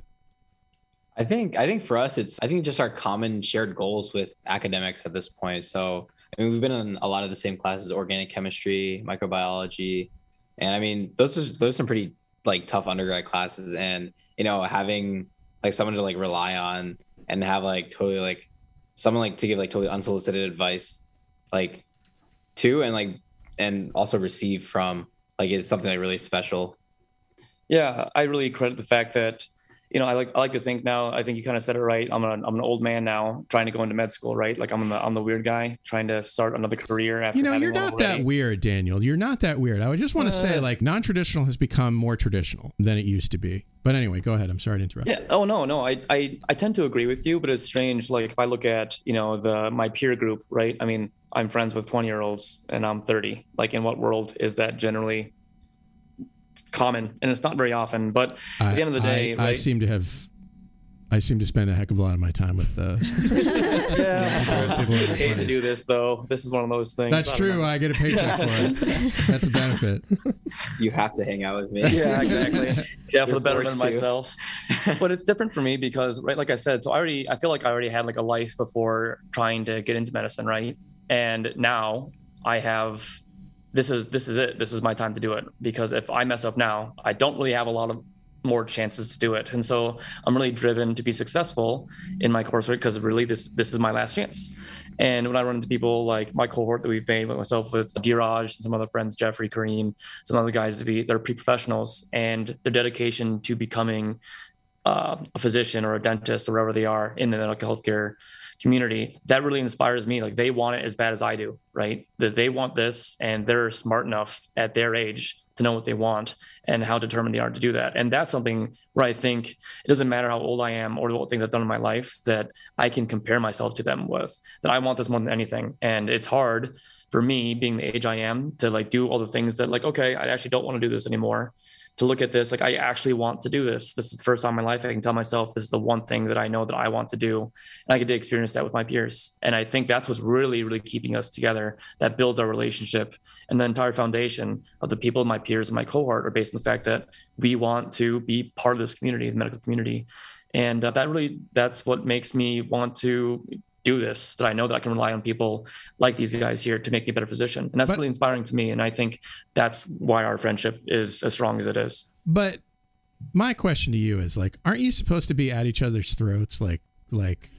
I think I think for us it's I think just our common shared goals with academics at this point. So I mean we've been in a lot of the same classes, organic chemistry, microbiology, and I mean those are those are some pretty like tough undergrad classes and you know having like someone to like rely on and have like totally like someone like to give like totally unsolicited advice like to and like and also receive from like is something like really special. Yeah, I really credit the fact that you know I like I like to think now. I think you kind of said it right. I'm an I'm an old man now, trying to go into med school, right? Like I'm the I'm the weird guy trying to start another career after you know, you're not already. that weird, Daniel. You're not that weird. I would just want to say, Uh, like, non traditional has become more traditional than it used to be. But anyway, go ahead. I'm sorry to interrupt. Yeah. Oh no, no. I, I I tend to agree with you, but it's strange. Like if I look at you know the my peer group, right? I mean, I'm friends with 20 year olds, and I'm 30. Like in what world is that generally common? And it's not very often. But at the end of the day, I, right? I seem to have. I seem to spend a heck of a lot of my time with. Uh, yeah. People I hate to do this though. This is one of those things. That's I true. know. I get a paycheck for it. That's a benefit. You have to hang out with me. yeah, exactly. Yeah, for You're the betterment of myself. but it's different for me because, right, like I said, so I already, I feel like I already had like a life before trying to get into medicine, right? And now I have, this is this is it. This is my time to do it because if I mess up now, I don't really have a lot of more chances to do it. And so I'm really driven to be successful in my coursework because really this this is my last chance. And when I run into people like my cohort that we've made with myself with Deeraj and some other friends, Jeffrey, Kareem, some other guys to be they're pre-professionals and their dedication to becoming uh, a physician or a dentist or wherever they are in the medical healthcare community that really inspires me. Like they want it as bad as i do right? That they want this and they're smart enough at their age to know what they want and how determined they are to do that. And that's something where i think it doesn't matter how old i am or what things i've done in my life that i can compare myself to them with that i want this more than anything. And it's hard for me being the age i am to like do all the things that like okay i actually don't want to do this anymore to look at this like i actually want to do this. This is the first time in my life i can tell myself this is the one thing that i know that i want to do. And i get to experience that with my peers. And i think that's what's really really keeping us together. That builds our relationship. And the entire foundation of the people my peers and my cohort are based on the fact that we want to be part of this community the medical community. And uh, that really that's what makes me want to do this that i know that i can rely on people like these guys here to make me a better physician. And that's but, really inspiring to me and i think that's why our friendship is as strong as it is. But my question to you is like aren't you supposed to be at each other's throats like like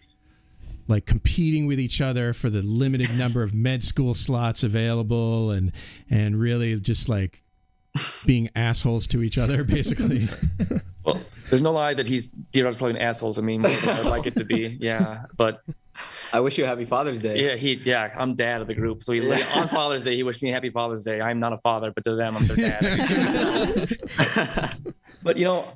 like competing with each other for the limited number of med school slots available and and really just like being assholes to each other basically? Well there's no lie that he's D-Raj's probably an asshole to me more than I'd like it to be. Yeah but I wish you a happy Father's Day. Yeah, he yeah, I'm dad of the group. So he yeah. on Father's Day he wished me a happy Father's Day. I'm not a father, but to them I'm their dad. but you know,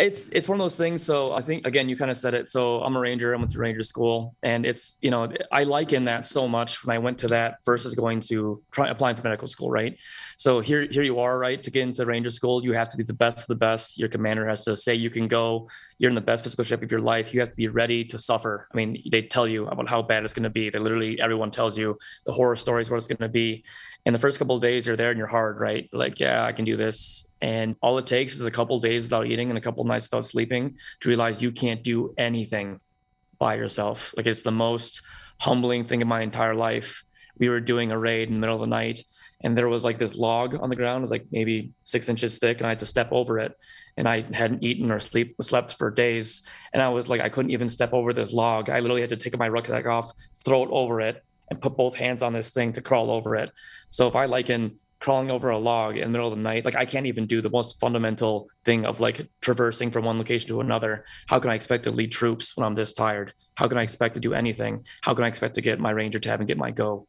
it's it's one of those things. So I think again, you kind of said it. So I'm a ranger. I went to ranger school, and it's you know I liken that so much when I went to that versus going to try applying for medical school, right? So here here you are, right? To get into ranger school, you have to be the best of the best. Your commander has to say you can go. You're in the best physical shape of your life. You have to be ready to suffer. I mean, they tell you about how bad it's going to be. They literally everyone tells you the horror stories what it's going to be. And the first couple of days you're there and you're hard, right? Like, yeah, I can do this. And all it takes is a couple days without eating and a couple nights without sleeping to realize you can't do anything by yourself. Like it's the most humbling thing in my entire life. We were doing a raid in the middle of the night and there was like this log on the ground, it was like maybe six inches thick, and I had to step over it. And I hadn't eaten or sleep slept for days. And I was like, I couldn't even step over this log. I literally had to take my rucksack off, throw it over it, and put both hands on this thing to crawl over it. So if I liken crawling over a log in the middle of the night like i can't even do the most fundamental thing of like traversing from one location to another. How can i expect to lead troops when i'm this tired? How can i expect to do anything? How can i expect to get my ranger tab and get my go?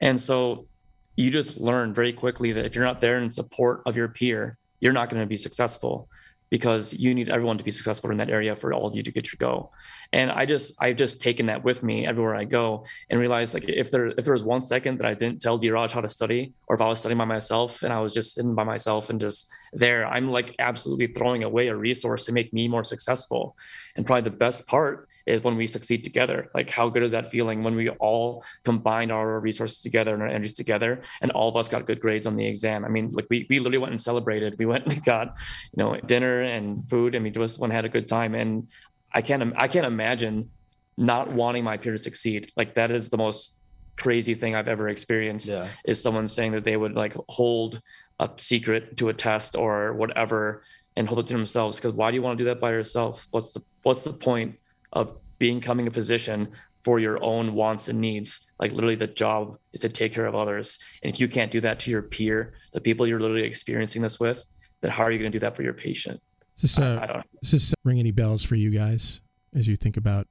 And so you just learn very quickly that if you're not there in support of your peer you're not going to be successful because you need everyone to be successful in that area for all of you to get your go. And I just I've just taken that with me everywhere I go and realized like if there if there was one second that I didn't tell D-Raj how to study, or if I was studying by myself and I was just sitting by myself and just there, I'm like absolutely throwing away a resource to make me more successful. And probably the best part is when we succeed together. Like how good is that feeling when we all combined our resources together and our energies together and all of us got good grades on the exam. I mean, like we we literally went and celebrated. We went and got, you know, dinner and food. I mean, just one had a good time, and I can't I can't imagine not wanting my peer to succeed. Like that is the most crazy thing I've ever experienced. Yeah. Is someone saying that they would like hold a secret to a test or whatever and hold it to themselves because why do you want to do that by yourself what's the what's the point of becoming a physician for your own wants and needs like literally the job is to take care of others and if you can't do that to your peer the people you're literally experiencing this with then how are you going to do that for your patient does this, uh, I, I does this ring any bells for you guys as you think about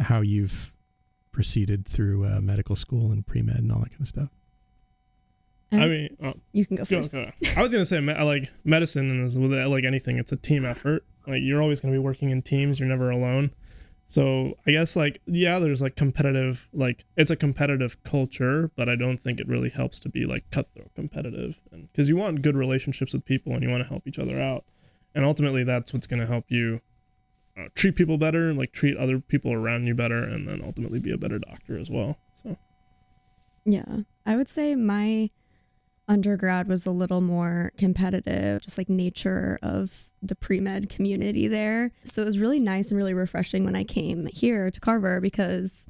how you've proceeded through uh, medical school and pre med and all that kind of stuff? I mean, uh, you can go first. Go, I was gonna say, like medicine is like anything, it's a team effort. Like you're always gonna be working in teams. You're never alone. So I guess like yeah, there's like competitive, like it's a competitive culture, but I don't think it really helps to be like cutthroat competitive, because you want good relationships with people and you want to help each other out and ultimately that's what's going to help you uh, treat people better like treat other people around you better and then ultimately be a better doctor as well so. Yeah. I would say my undergrad was a little more competitive just like nature of the pre-med community there. So it was really nice and really refreshing when i came here to carver because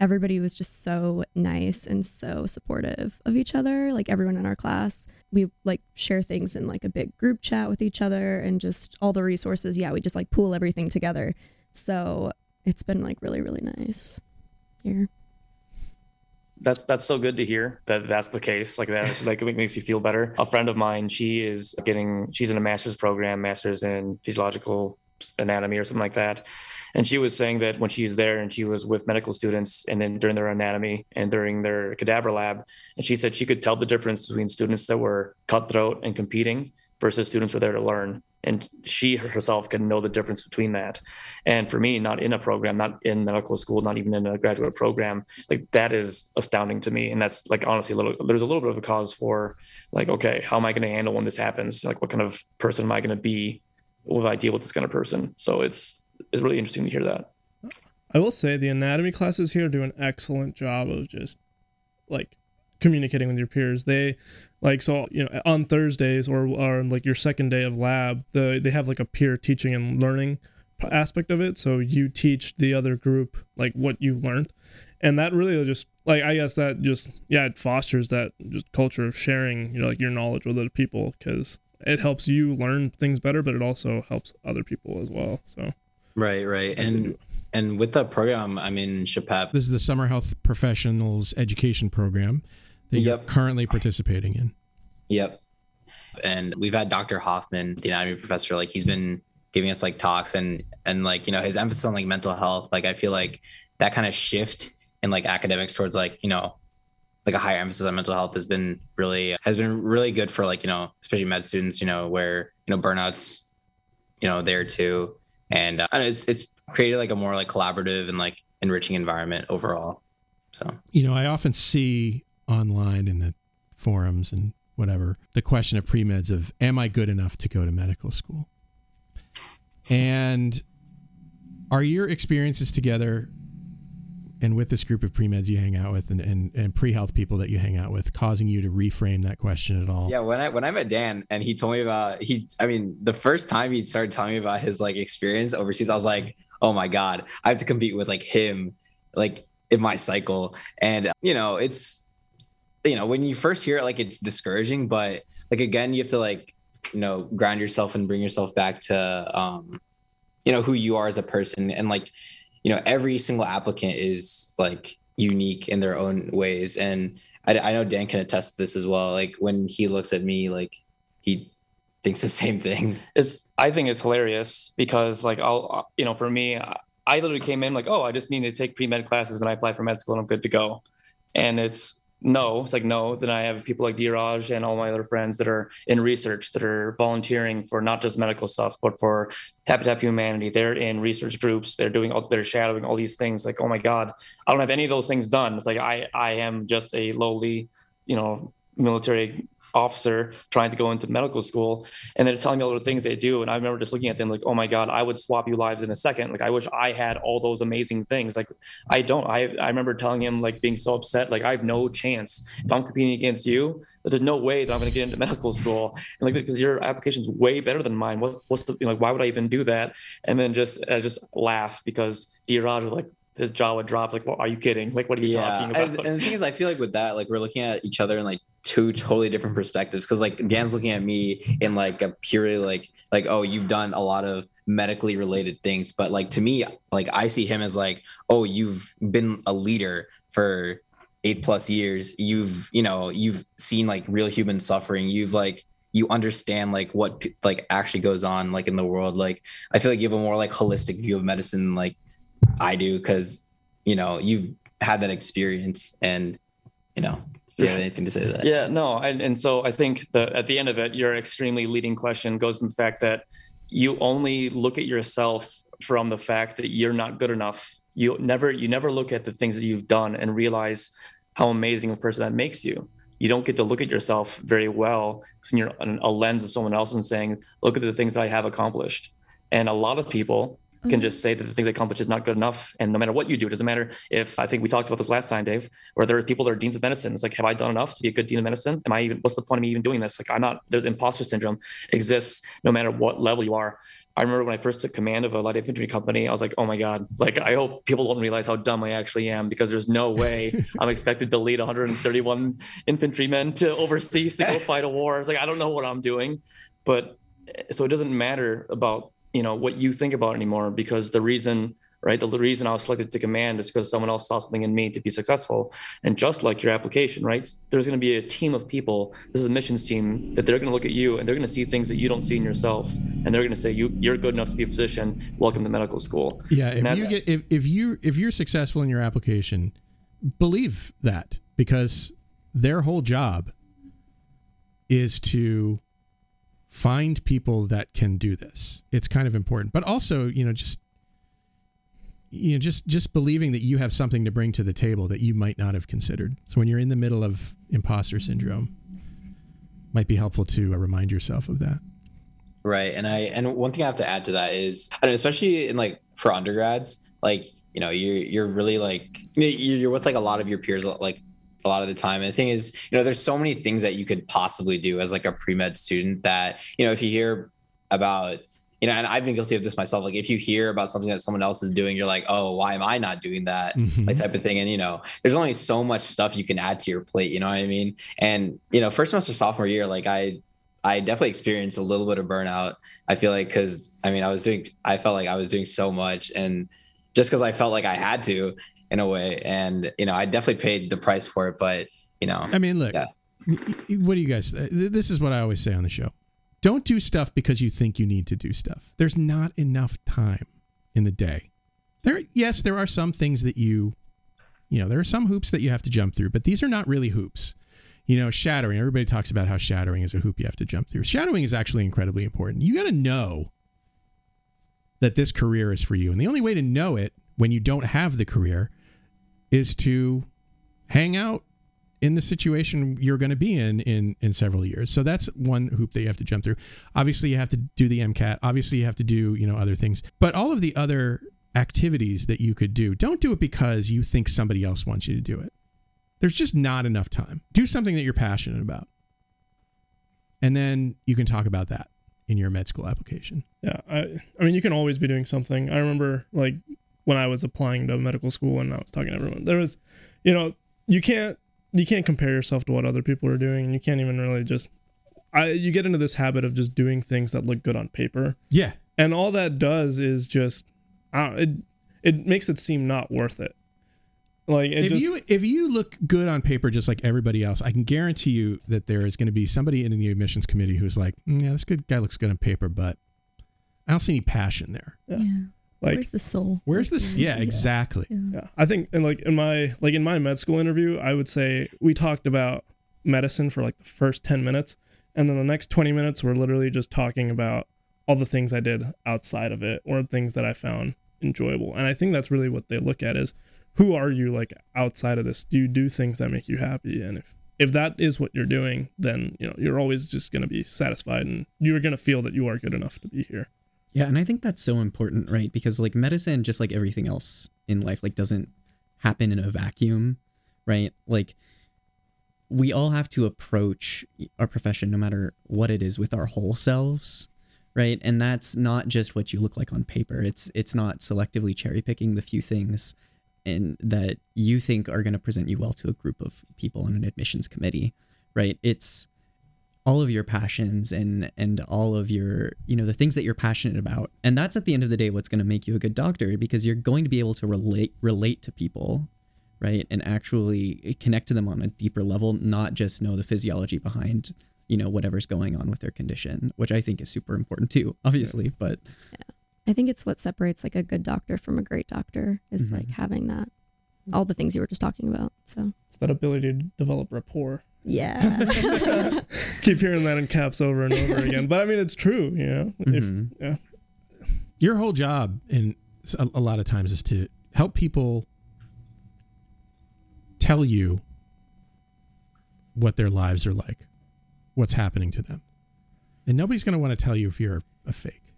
everybody was just so nice and so supportive of each other like everyone in our class. We like share things in like a big group chat with each other and just all the resources. Yeah we just like pool everything together. So it's been like really really nice here. That's that's so good to hear that that's the case like that like it makes you feel better. A friend of mine she is getting she's in a master's program master's in physiological anatomy or something like that. And she was saying that when she's there and she was with medical students and then during their anatomy and during their cadaver lab, and she said she could tell the difference between students that were cutthroat and competing versus students who are there to learn. And she herself can know the difference between that. And for me, not in a program, not in medical school, not even in a graduate program, like that is astounding to me. And that's like honestly a little there's a little bit of a cause for like, okay, how am I going to handle when this happens? Like what kind of person am I going to be when I deal with this kind of person? So it's it's really interesting to hear that. I will say the anatomy classes here do an excellent job of just like communicating with your peers. They like so you know on Thursdays or or like your second day of lab, the they have like a peer teaching and learning aspect of it. So you teach the other group like what you learned, and that really just like I guess that just yeah it fosters that just culture of sharing you know like your knowledge with other people because it helps you learn things better, but it also helps other people as well. So right, right, and and with that program, I mean, in SHPEP. This is the Summer Health Professionals Education Program that you're currently participating in. Yep. And we've had Dr. Hoffman, the anatomy professor, like he's been giving us like talks and and like you know his emphasis on like mental health. Like I feel like that kind of shift in like academics towards like you know like a higher emphasis on mental health has been really has been really good for like you know especially med students you know where you know burnouts you know there too and, uh, it's it's created like a more like collaborative and like enriching environment overall so. You know i often see online in the forums and whatever the question of pre-meds of am i good enough to go to medical school? And are your experiences together and with this group of pre-meds you hang out with and, and, and pre-health people that you hang out with causing you to reframe that question at all? Yeah when i when i met dan and he told me about he i mean the first time he started telling me about his like experience overseas i was like oh my god i have to compete with like him like in my cycle. And you know it's you know when you first hear it like it's discouraging but like again you have to like you know ground yourself and bring yourself back to um you know who you are as a person and like you know every single applicant is like unique in their own ways. And I, I know dan can attest to this as well. Like when he looks at me like he thinks the same thing. It's i think it's hilarious because like i'll uh, you know for me i literally came in like oh i just need to take pre-med classes and i apply for med school and i'm good to go. And it's no it's like no then i have people like deeraj and all my other friends that are in research that are volunteering for not just medical stuff but for habitat for humanity. They're in research groups. They're doing all they're shadowing all these things like oh my god i don't have any of those things done. It's like i i am just a lowly you know military officer trying to go into medical school and they're telling me all the things they do. And i remember just looking at them like oh my god i would swap you lives in a second. Like i wish i had all those amazing things. Like i don't i i remember telling him like being so upset like i have no chance. If i'm competing against you there's no way that i'm going to get into medical school. And like because your application's way better than mine. What's what's the like why would i even do that? And then just i just laugh because d was like his jaw would drop like well are you kidding? Like what are you yeah. talking about? and, and the thing is i feel like with that like we're looking at each other in like two totally different perspectives because like dan's looking at me in like a purely like like oh you've done a lot of medically related things. But like to me like i see him as like oh you've been a leader for eight plus years. You've you know you've seen like real human suffering. You've like you understand like what like actually goes on like in the world. Like i feel like you have a more like holistic view of medicine like I do because you know you've had that experience and you know if you have anything to say to that. Yeah, no, and, and so I think that at the end of it, your extremely leading question goes in the fact that you only look at yourself from the fact that you're not good enough. You never you never look at the things that you've done and realize how amazing a person that makes you. You don't get to look at yourself very well when you're on a lens of someone else and saying, "Look at the things that I have accomplished." And a lot of people can mm-hmm. just say that the things they accomplish is not good enough. And no matter what you do, it doesn't matter if I think we talked about this last time, Dave, where there are people that are deans of medicine. It's like, have I done enough to be a good dean of medicine? Am I even, what's the point of me even doing this? Like, I'm not, there's imposter syndrome exists no matter what level you are. I remember when I first took command of a light infantry company, I was like, oh my God, like, I hope people don't realize how dumb I actually am because there's no way I'm expected to lead 131 infantrymen to oversee single fight a war. It's like, I don't know what I'm doing. But so it doesn't matter about you know what you think about anymore because the reason right? The reason I was selected to command is because someone else saw something in me to be successful. And just like your application, right? There's going to be a team of people. This is a missions team that they're going to look at you and they're going to see things that you don't see in yourself, and they're going to say you you're good enough to be a physician. Welcome to medical school. Yeah, if you get if, if you if you're successful in your application, believe that because their whole job is to find people that can do this. It's kind of important. But also, you know, just you know, just just believing that you have something to bring to the table that you might not have considered. So when you're in the middle of imposter syndrome, might be helpful to uh, remind yourself of that. Right, and I and one thing I have to add to that is, I know, especially in like for undergrads, like you know, you're you're really like you're with like a lot of your peers, like a lot of the time. And the thing is, you know, there's so many things that you could possibly do as like a pre med student that you know, if you hear about you know, and I've been guilty of this myself. Like if you hear about something that someone else is doing, you're like, oh, why am I not doing that? Mm-hmm. Like type of thing. And you know, there's only so much stuff you can add to your plate. You know what I mean? And you know, first semester sophomore year, like I I definitely experienced a little bit of burnout. I feel like because I mean I was doing I felt like I was doing so much and just because I felt like I had to in a way. And you know, I definitely paid the price for it. But you know, I mean, look, yeah. what do you guys? Uh, this is what I always say on the show don't do stuff because you think you need to do stuff. There's not enough time in the day. There, yes, there are some things that you, you know, there are some hoops that you have to jump through, but these are not really hoops. You know, shadowing. Everybody talks about how shadowing is a hoop you have to jump through. Shadowing is actually incredibly important. You got to know that this career is for you, and the only way to know it when you don't have the career is to hang out in the situation you're going to be in in in several years. So that's one hoop that you have to jump through. Obviously, you have to do the MCAT. Obviously, you have to do you know other things. But all of the other activities that you could do, don't do it because you think somebody else wants you to do it. There's just not enough time. Do something that you're passionate about, and then you can talk about that in your med school application. Yeah, I I mean you can always be doing something. I remember like when I was applying to medical school and I was talking to everyone. There was, you know, you can't you can't compare yourself to what other people are doing and you can't even really just I you get into this habit of just doing things that look good on paper. Yeah. And all that does is just uh, it it makes it seem not worth it. Like it if just, you if you look good on paper just like everybody else, I can guarantee you that there is going to be somebody in the admissions committee who's like, mm, yeah, this good guy looks good on paper, but I don't see any passion there. Yeah. Yeah. Like, where's the soul? Where's this? Yeah, exactly. Yeah. yeah. I think and like in my like in my med school interview, I would say we talked about medicine for like the first 10 minutes and then the next 20 minutes we're literally just talking about all the things I did outside of it or things that I found enjoyable. And I think that's really what they look at is who are you like outside of this? Do you do things that make you happy? And if if that is what you're doing, then you know you're always just going to be satisfied and you're going to feel that you are good enough to be here. Yeah, and I think that's so important, right? Because like medicine, just like everything else in life, like doesn't happen in a vacuum, right? Like we all have to approach our profession, no matter what it is, with our whole selves, right? And that's not just what you look like on paper. It's it's not selectively cherry picking the few things and that you think are going to present you well to a group of people on an admissions committee, right? It's all of your passions and and all of your you know the things that you're passionate about. And that's at the end of the day what's going to make you a good doctor because you're going to be able to relate relate to people right? And actually connect to them on a deeper level not just know the physiology behind you know whatever's going on with their condition which i think is super important too obviously but yeah. i think it's what separates like a good doctor from a great doctor is mm-hmm. like having that all the things you were just talking about so. It's that ability to develop rapport yeah. Keep hearing that in caps over and over again. But I mean, it's true, you know? Mm-hmm. If, yeah. Your whole job, in a, a lot of times, is to help people tell you what their lives are like, what's happening to them. And nobody's going to want to tell you if you're a fake.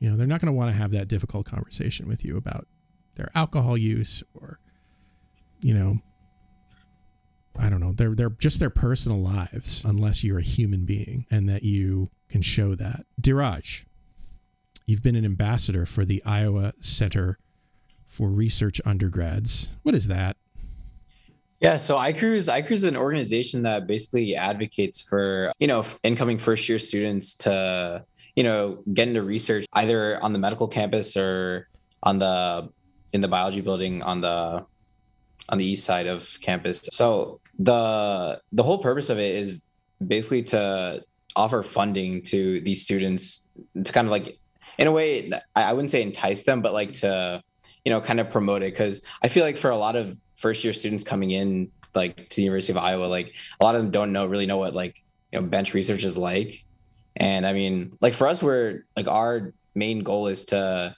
You know, they're not going to want to have that difficult conversation with you about their alcohol use or, you know, I don't know, they're they're just their personal lives unless you're a human being and that you can show that. Deeraj, you've been an ambassador for the Iowa Center for Research Undergrads. What is that? Yeah, so iCruise, iCruise is an organization that basically advocates for, you know, incoming first year students to, you know, get into research either on the medical campus or on the in the biology building on the on the east side of campus. So the the whole purpose of it is basically to offer funding to these students to kind of like in a way I wouldn't say entice them, but like to you know kind of promote it because I feel like for a lot of first year students coming in like to the University of Iowa, like a lot of them don't know really know what like you know bench research is like. And I mean, like for us, we're like our main goal is to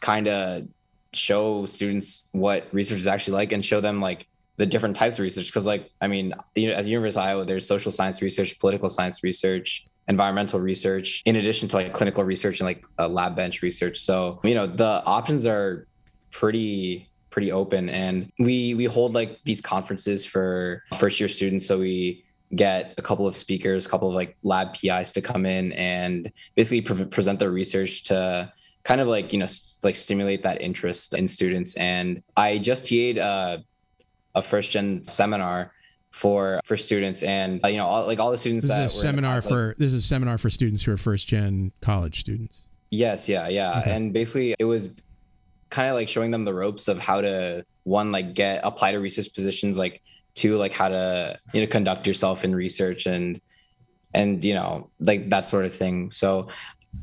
kind of show students what research is actually like and show them like the different types of research because like i mean at the university of iowa there's social science research political science research environmental research in addition to like clinical research and like uh, lab bench research. So you know the options are pretty pretty open. And we we hold like these conferences for first year students. So we get a couple of speakers a couple of like lab pis to come in and basically pre- present their research to kind of like you know like stimulate that interest in students. And i just TA'd uh, a first gen seminar for for students and uh, you know all, like all the students this that is a seminar like, for this is a seminar for students who are first gen college students. Yes yeah yeah. Okay. and basically it was kind of like showing them the ropes of how to one like get apply to research positions like two like how to you know conduct yourself in research and and you know like that sort of thing. So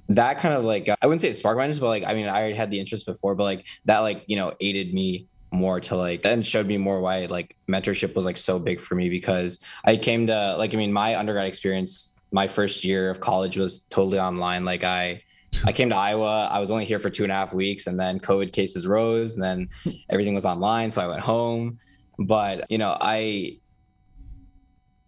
that kind of like I wouldn't say it sparked my interest, but like I mean I already had the interest before, but like that like you know aided me more to like then showed me more why like mentorship was like so big for me because I came to like I mean my undergrad experience my first year of college was totally online. Like I I came to Iowa. I was only here for two and a half weeks and then COVID cases rose and then everything was online so I went home. But you know I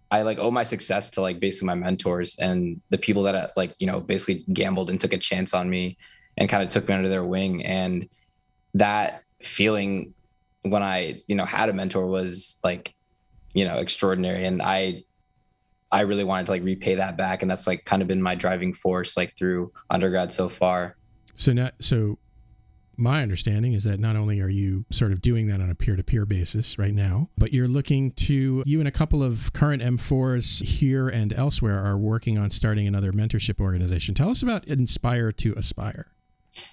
I like owe my success to like basically my mentors and the people that like you know basically gambled and took a chance on me and kind of took me under their wing. And that feeling when I you know had a mentor was like you know extraordinary and I I really wanted to like repay that back and that's like kind of been my driving force like through undergrad so far. So now so my understanding is that not only are you sort of doing that on a peer to peer basis right now, but you're looking to, you and a couple of current M4s here and elsewhere are working on starting another mentorship organization. Tell us about Inspire to Aspire.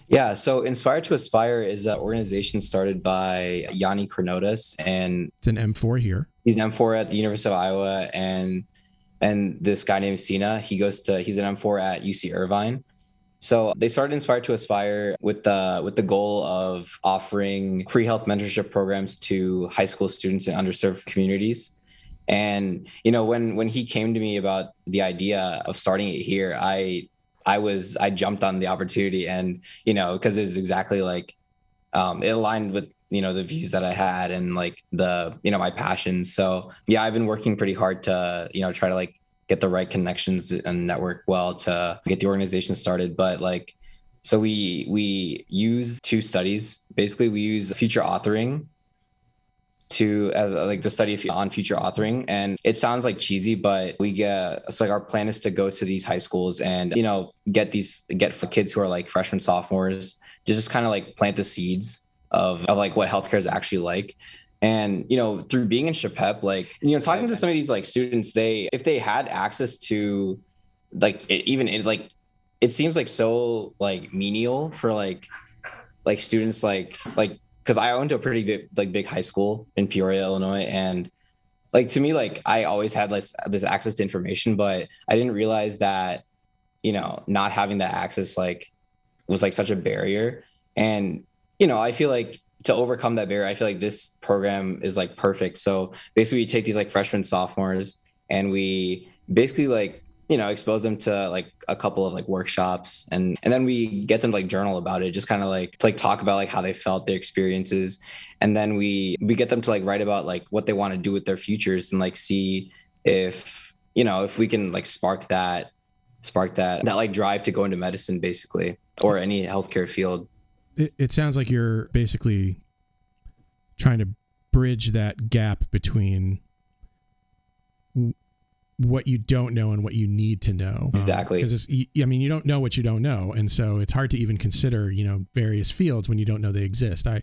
Yeah, so Inspire to Aspire is an organization started by Yanni Chronotis and it's an M4 here. He's an M4 at the University of Iowa and and this guy named Sina, he goes to he's an M4 at UC Irvine. So they started Inspire to Aspire with the with the goal of offering pre-health mentorship programs to high school students in underserved communities. And you know, when when he came to me about the idea of starting it here, I I was I jumped on the opportunity and you know, because it's exactly like um it aligned with you know the views that I had and like the you know my passions. So yeah, I've been working pretty hard to you know try to like get the right connections and network well to get the organization started. But like, so we we use two studies. Basically, we use future authoring to as uh, like the study on future authoring. And it sounds like cheesy but we get so like our plan is to go to these high schools and you know get these get for kids who are like freshmen sophomores just kind of like plant the seeds of, of like what healthcare is actually like. And you know through being in SHPEP, like you know talking to some of these like students they if they had access to like it, even it, like it seems like so like menial for like like students like like because i went to a pretty big like big high school in peoria illinois and like to me like i always had like this access to information but i didn't realize that you know not having that access like was like such a barrier and you know i feel like to overcome that barrier, I feel like this program is like perfect. So basically, we take these like freshmen, sophomores, and we basically like you know expose them to like a couple of like workshops, and and then we get them to, like journal about it, just kind of like to like talk about like how they felt, their experiences, and then we we get them to like write about like what they want to do with their futures, and like see if you know if we can like spark that spark that that like drive to go into medicine basically or any healthcare field. It, it sounds like you're basically trying to bridge that gap between what you don't know and what you need to know. Exactly. Because um, I mean, you don't know what you don't know, and so it's hard to even consider, you know, various fields when you don't know they exist. I,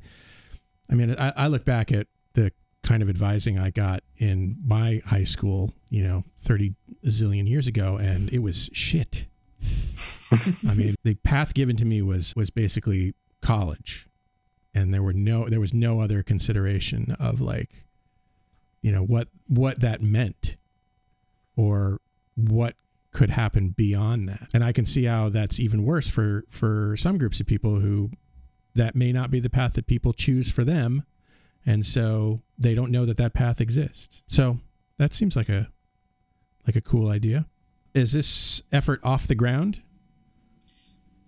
I mean, I, I look back at the kind of advising I got in my high school, you know, thirty zillion years ago, and it was shit. I mean, the path given to me was was basically college and there were no there was no other consideration of like you know what what that meant or what could happen beyond that. And i can see how that's even worse for for some groups of people who that may not be the path that people choose for them. And so they don't know that that path exists. So that seems like a like a cool idea. Is this effort off the ground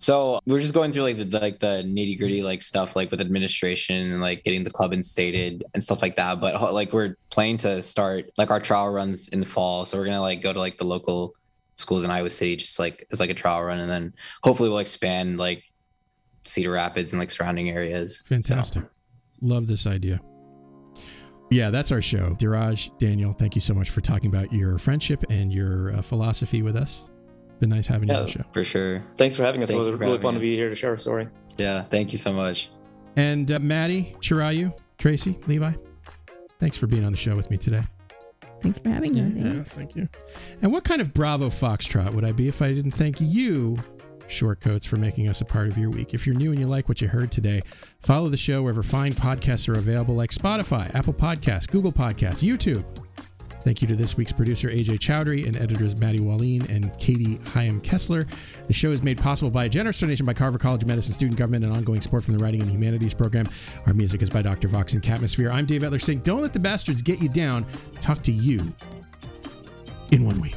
So we're just going through like the like the nitty gritty like stuff like with administration and like getting the club instated and stuff like that. But like we're planning to start like our trial runs in the fall. So we're gonna like go to like the local schools in Iowa City just like as like a trial run, and then hopefully we'll expand like Cedar Rapids and like surrounding areas. Fantastic. Love this idea. Yeah, that's our show. Deeraj, Daniel, thank you so much for talking about your friendship and your uh, philosophy with us. Been nice having you on the show. For sure. Thanks for having us. Thank it was really having fun to be here to share a story. Yeah, thank you so much. And uh, Maddie, Chirayu, Tracy, Levi, thanks for being on the show with me today. Thanks for having us. Yes, thank you. And what kind of Bravo Foxtrot would I be if I didn't thank you, Short Coats, for making us a part of your week? If you're new and you like what you heard today, follow the show wherever fine podcasts are available, like Spotify, Apple Podcasts, Google Podcasts, YouTube. Thank you to this week's producer, AJ Chowdhury, and editors Maddie Wallin and Katie Hyam Kessler. The show is made possible by a generous donation by Carver College of Medicine student government and ongoing support from the Writing and Humanities program. Our music is by Dr. Vox and Catmosphere. I'm Dave Etler saying, don't let the bastards get you down. Talk to you in one week.